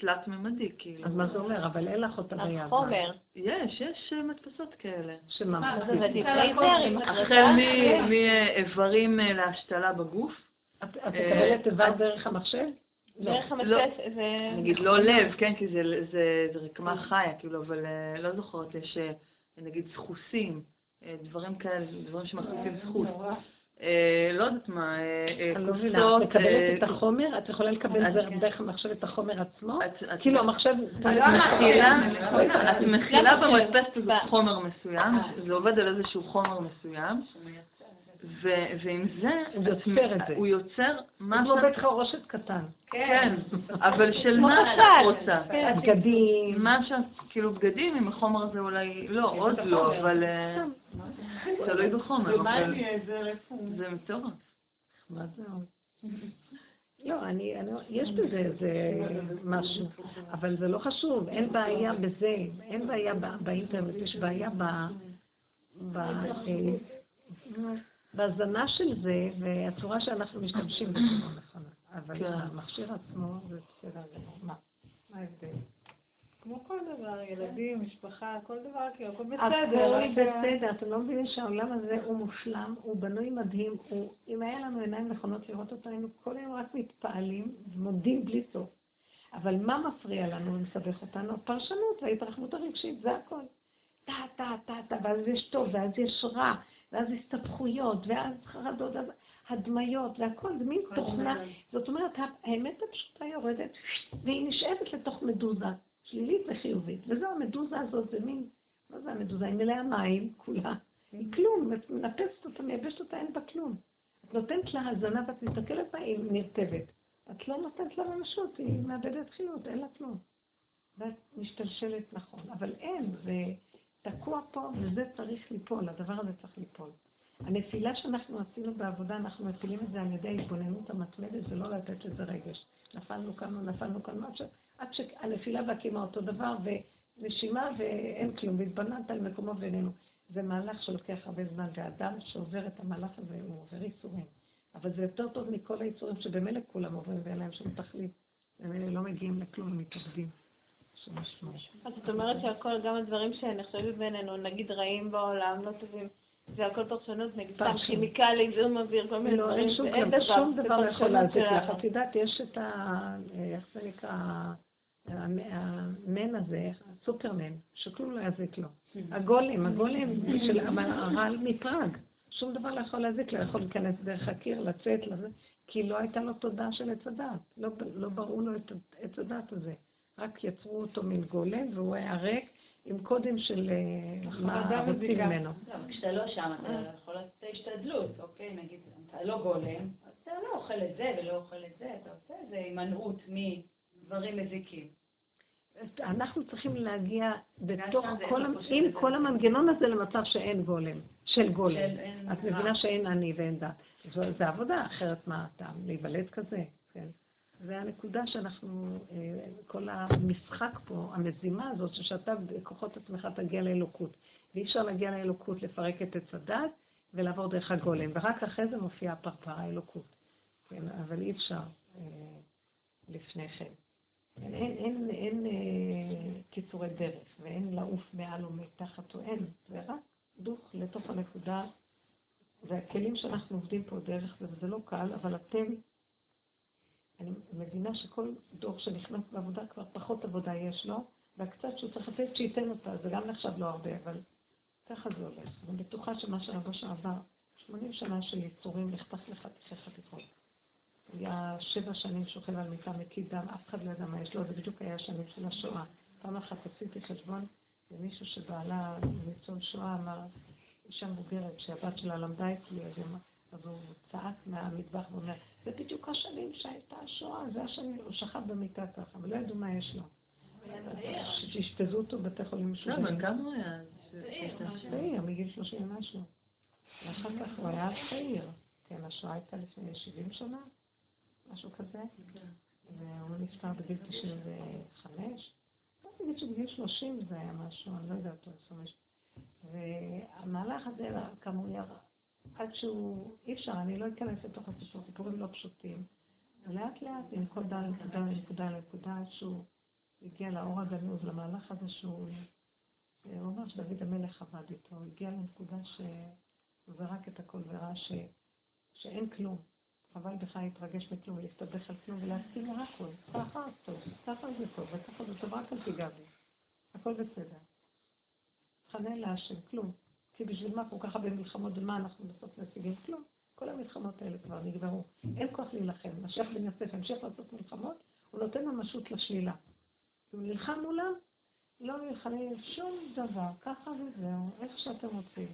תלת-ממדי, כאילו. אז מה זה אומר? אבל אין לך אותה ביד. החומר. יש, יש אה, מדפסות כאלה. שמה? מה, מה זה זה? דברי זר, החל מ- מאיברים אה, להשתלה בגוף, את מקבלת תיבה דרך המחשב? לא. דרך לא. המשפט, זה... נגיד לא לב, כן, כי זה, זה, זה רקמה חיה, כאילו, אבל אה, לא זוכרת, יש אה, נגיד סחוסים, אה, דברים כאלה, דברים שמחליפים סחוס. אה, לא יודעת מה, אה, אה, קופסאות, את מקבלת את החומר? את יכולה לקבל את- דרך- דרך המחשב את החומר עצמו? כאילו המחשב... את מכילה. במדפסת הזאת חומר מסוים, זה עובד על איזשהו חומר מסוים, ועם זה, הוא יוצר את זה. הוא יוצר מה כמו שאת... בית חרושת קטן. כן, אבל של מה. שאת רוצה. כן. בגדים. מה שאת, כאילו בגדים עם החומר הזה אולי, לא, עוד לא, אבל תלוי בחומר, ומה אבל אם יהיה זה מטורף. מה זה עוד? לא, אני, אני, יש בזה איזה משהו, אבל זה לא חשוב, אין בעיה בזה, אין בעיה ב- באינטרנט, יש בעיה ב... ב אה, בהזנה של זה, והצורה שאנחנו משתמשים בזה לא נכונה. אבל כן. המכשיר עצמו זה בסדר גמור. מה ההבדל? כמו כל דבר, ילדים, משפחה, כל דבר, כאילו, הכל בסדר. הכל בסדר, אתם לא מבינים שהעולם הזה הוא מושלם, הוא בנוי מדהים, הוא, אם היה לנו עיניים נכונות לראות אותו, היינו כל היום רק מתפעלים, מודים בלי סוף. אבל מה מפריע לנו ומסבך אותנו? הפרשנות וההתרחבות הרגשית, זה הכל. טה, טה, טה, טה, ואז יש טוב, ואז יש רע, ואז הסתבכויות, ואז חרדות, ואז הדמיות, והכל, זה מין תוכנה. זאת אומרת, האמת הפשוטה יורדת, והיא נשאבת לתוך מדוזה, שלילית וחיובית. וזו המדוזה הזאת, זה מין, מה זה המדוזה? היא מלאה מים, כולה. היא כלום, את מנפסת אותה, מייבשת אותה, אין בה כלום. את נותנת לה הזנה ואת מסתכלת בה, היא נרטבת. את לא נותנת לה ממשות, היא מאבדת חיות, אין לה כלום. ואת משתלשלת נכון. אבל אין, זה תקוע פה, וזה צריך ליפול, הדבר הזה צריך ליפול. הנפילה שאנחנו עשינו בעבודה, אנחנו מפילים את זה על ידי ההתבוננות המתמדת ולא לתת לזה רגש. נפלנו כאן, נפלנו כאן, עד, ש... עד שהנפילה והקימה אותו דבר, ונשימה ואין כלום, והתבוננת על מקומו בינינו. זה מהלך שלוקח הרבה זמן, ואדם שעובר את המהלך הזה, הוא עובר ייסורים. אבל זה יותר טוב מכל הייסורים שבמילא כולם עוברים ואין להם שום תכלית. ומילא לא מגיעים לכלום, הם מתאבדים. שום משמעות. אז את אומרת שהכל, גם הדברים שנחשבים בינינו, נגיד רעים בעולם, לא טובים, זה הכל פרשנות, סתם פרשנות. כימיקלים, זיהום אוויר, כל מיני לא, דברים, אין שום כלום, שום דבר לא יכול להזיק לך. את יודעת, יש את ה... איך זה נקרא? המ- המן הזה, הסופרמן, שכלום לא יזיק לו. הגולם, הגולם של הרעל מפראג. שום דבר לא יכול להזיק לו, יכול להיכנס דרך הקיר, לצאת, לזה, כי לא הייתה לו תודעה של עץ הדעת. לא, לא בראו לו את עץ הדעת הזה. רק יצרו אותו מין גולם, והוא היה ריק עם קודם של אה, מה אדם רוצים. ממנו. לא, כשאתה לא שם, אתה יכול לעשות השתדלות, אוקיי? נגיד, אתה לא גולם, אז אתה לא אוכל את זה ולא אוכל את זה, אתה עושה איזה הימנעות מדברים מזיקים. אנחנו צריכים להגיע בתוך כל, עם זה. כל המנגנון הזה למצב שאין גולם, של גולם. של את. מבינה שאין אני ואין דת. זו, עבודה, אחרת מה הטעם? להיוולד כזה, כן. זה הנקודה שאנחנו, אה, כל המשחק פה, המזימה הזאת, שאתה בכוחות עצמך תגיע לאלוקות. ואי אפשר להגיע לאלוקות, לפרק את עץ הדת ולעבור דרך הגולם. ורק אחרי זה מופיעה הפרפר, האלוקות. כן, אבל אי אפשר אה, לפני כן. אין, אין, אין, אין אה, קיצורי דרך, ואין לעוף מעל או מתחת או אין, זה רק דוך לתוך הנקודה, והכלים שאנחנו עובדים פה דרך זה, וזה לא קל, אבל אתם, אני מבינה שכל דור שנכנס בעבודה כבר פחות עבודה יש לו, והקצת שהוא צריך לתת שייתן אותה, זה גם נחשב לא הרבה, אבל ככה זה הולך. אני בטוחה שמה שרבו שעבר, 80 שנה של ייצורים נחתך לחתיכי חתיכות. היה שבע שנים שוכב על מיטה מקיא דם, אף אחד לא ידע מה יש לו, זה בדיוק היה השנים של השואה. פעם אחת עשיתי חשבון למישהו שבעלה ניצול שואה אמר, אישה מבוגרת שהבת שלה למדה אצלי, אז, היא אמרה- אז הוא צעק מהמטבח ואומר, זה בדיוק השנים שהייתה השואה, זה השנים, הוא שכב במיטה ככה, אבל לא ידעו מה יש לו. שאשפזו אותו בבתי חולים לא, משוגעים. בן כמה הוא היה? צעיר, מגיל 30 ומשהו. ואחר כך הוא היה צעיר. כן, השואה הייתה לפני 70 שנה, משהו כזה. והוא נפטר בגיל 95. לא נגיד שבגיל 30 זה היה משהו, אני לא יודעת, 25. והמהלך הזה, כאמור, ירד. עד שהוא, אי אפשר, אני לא אכנס לתוך הסיפור, סיפורים לא פשוטים. ולאט לאט, מנקודה לנקודה לנקודה לנקודה, עד שהוא הגיע לאור הגנוז, למהלך הזה שהוא, הוא אומר שדוד המלך עבד איתו, הגיע לנקודה שהוא זרק את הכל וראה ש, שאין כלום. חבל בך להתרגש מכלום, להסתבך על כלום ולהסכים להכל. ככה אז טוב, ככה זה טוב, וככה זה טוב, רק אל תיגע בי. הכל בסדר. חנה להשם, כלום. כי בשביל מה כל כך הרבה מלחמות, ומה אנחנו בסוף משיגים? כלום. כל המלחמות האלה כבר נגמרו. אין כוח להילחם. משיח בן יוסף המשיך לעשות מלחמות, הוא נותן ממשות לשלילה. הוא נלחם מולם, לא נלחמים שום דבר, ככה וזהו, איך שאתם רוצים.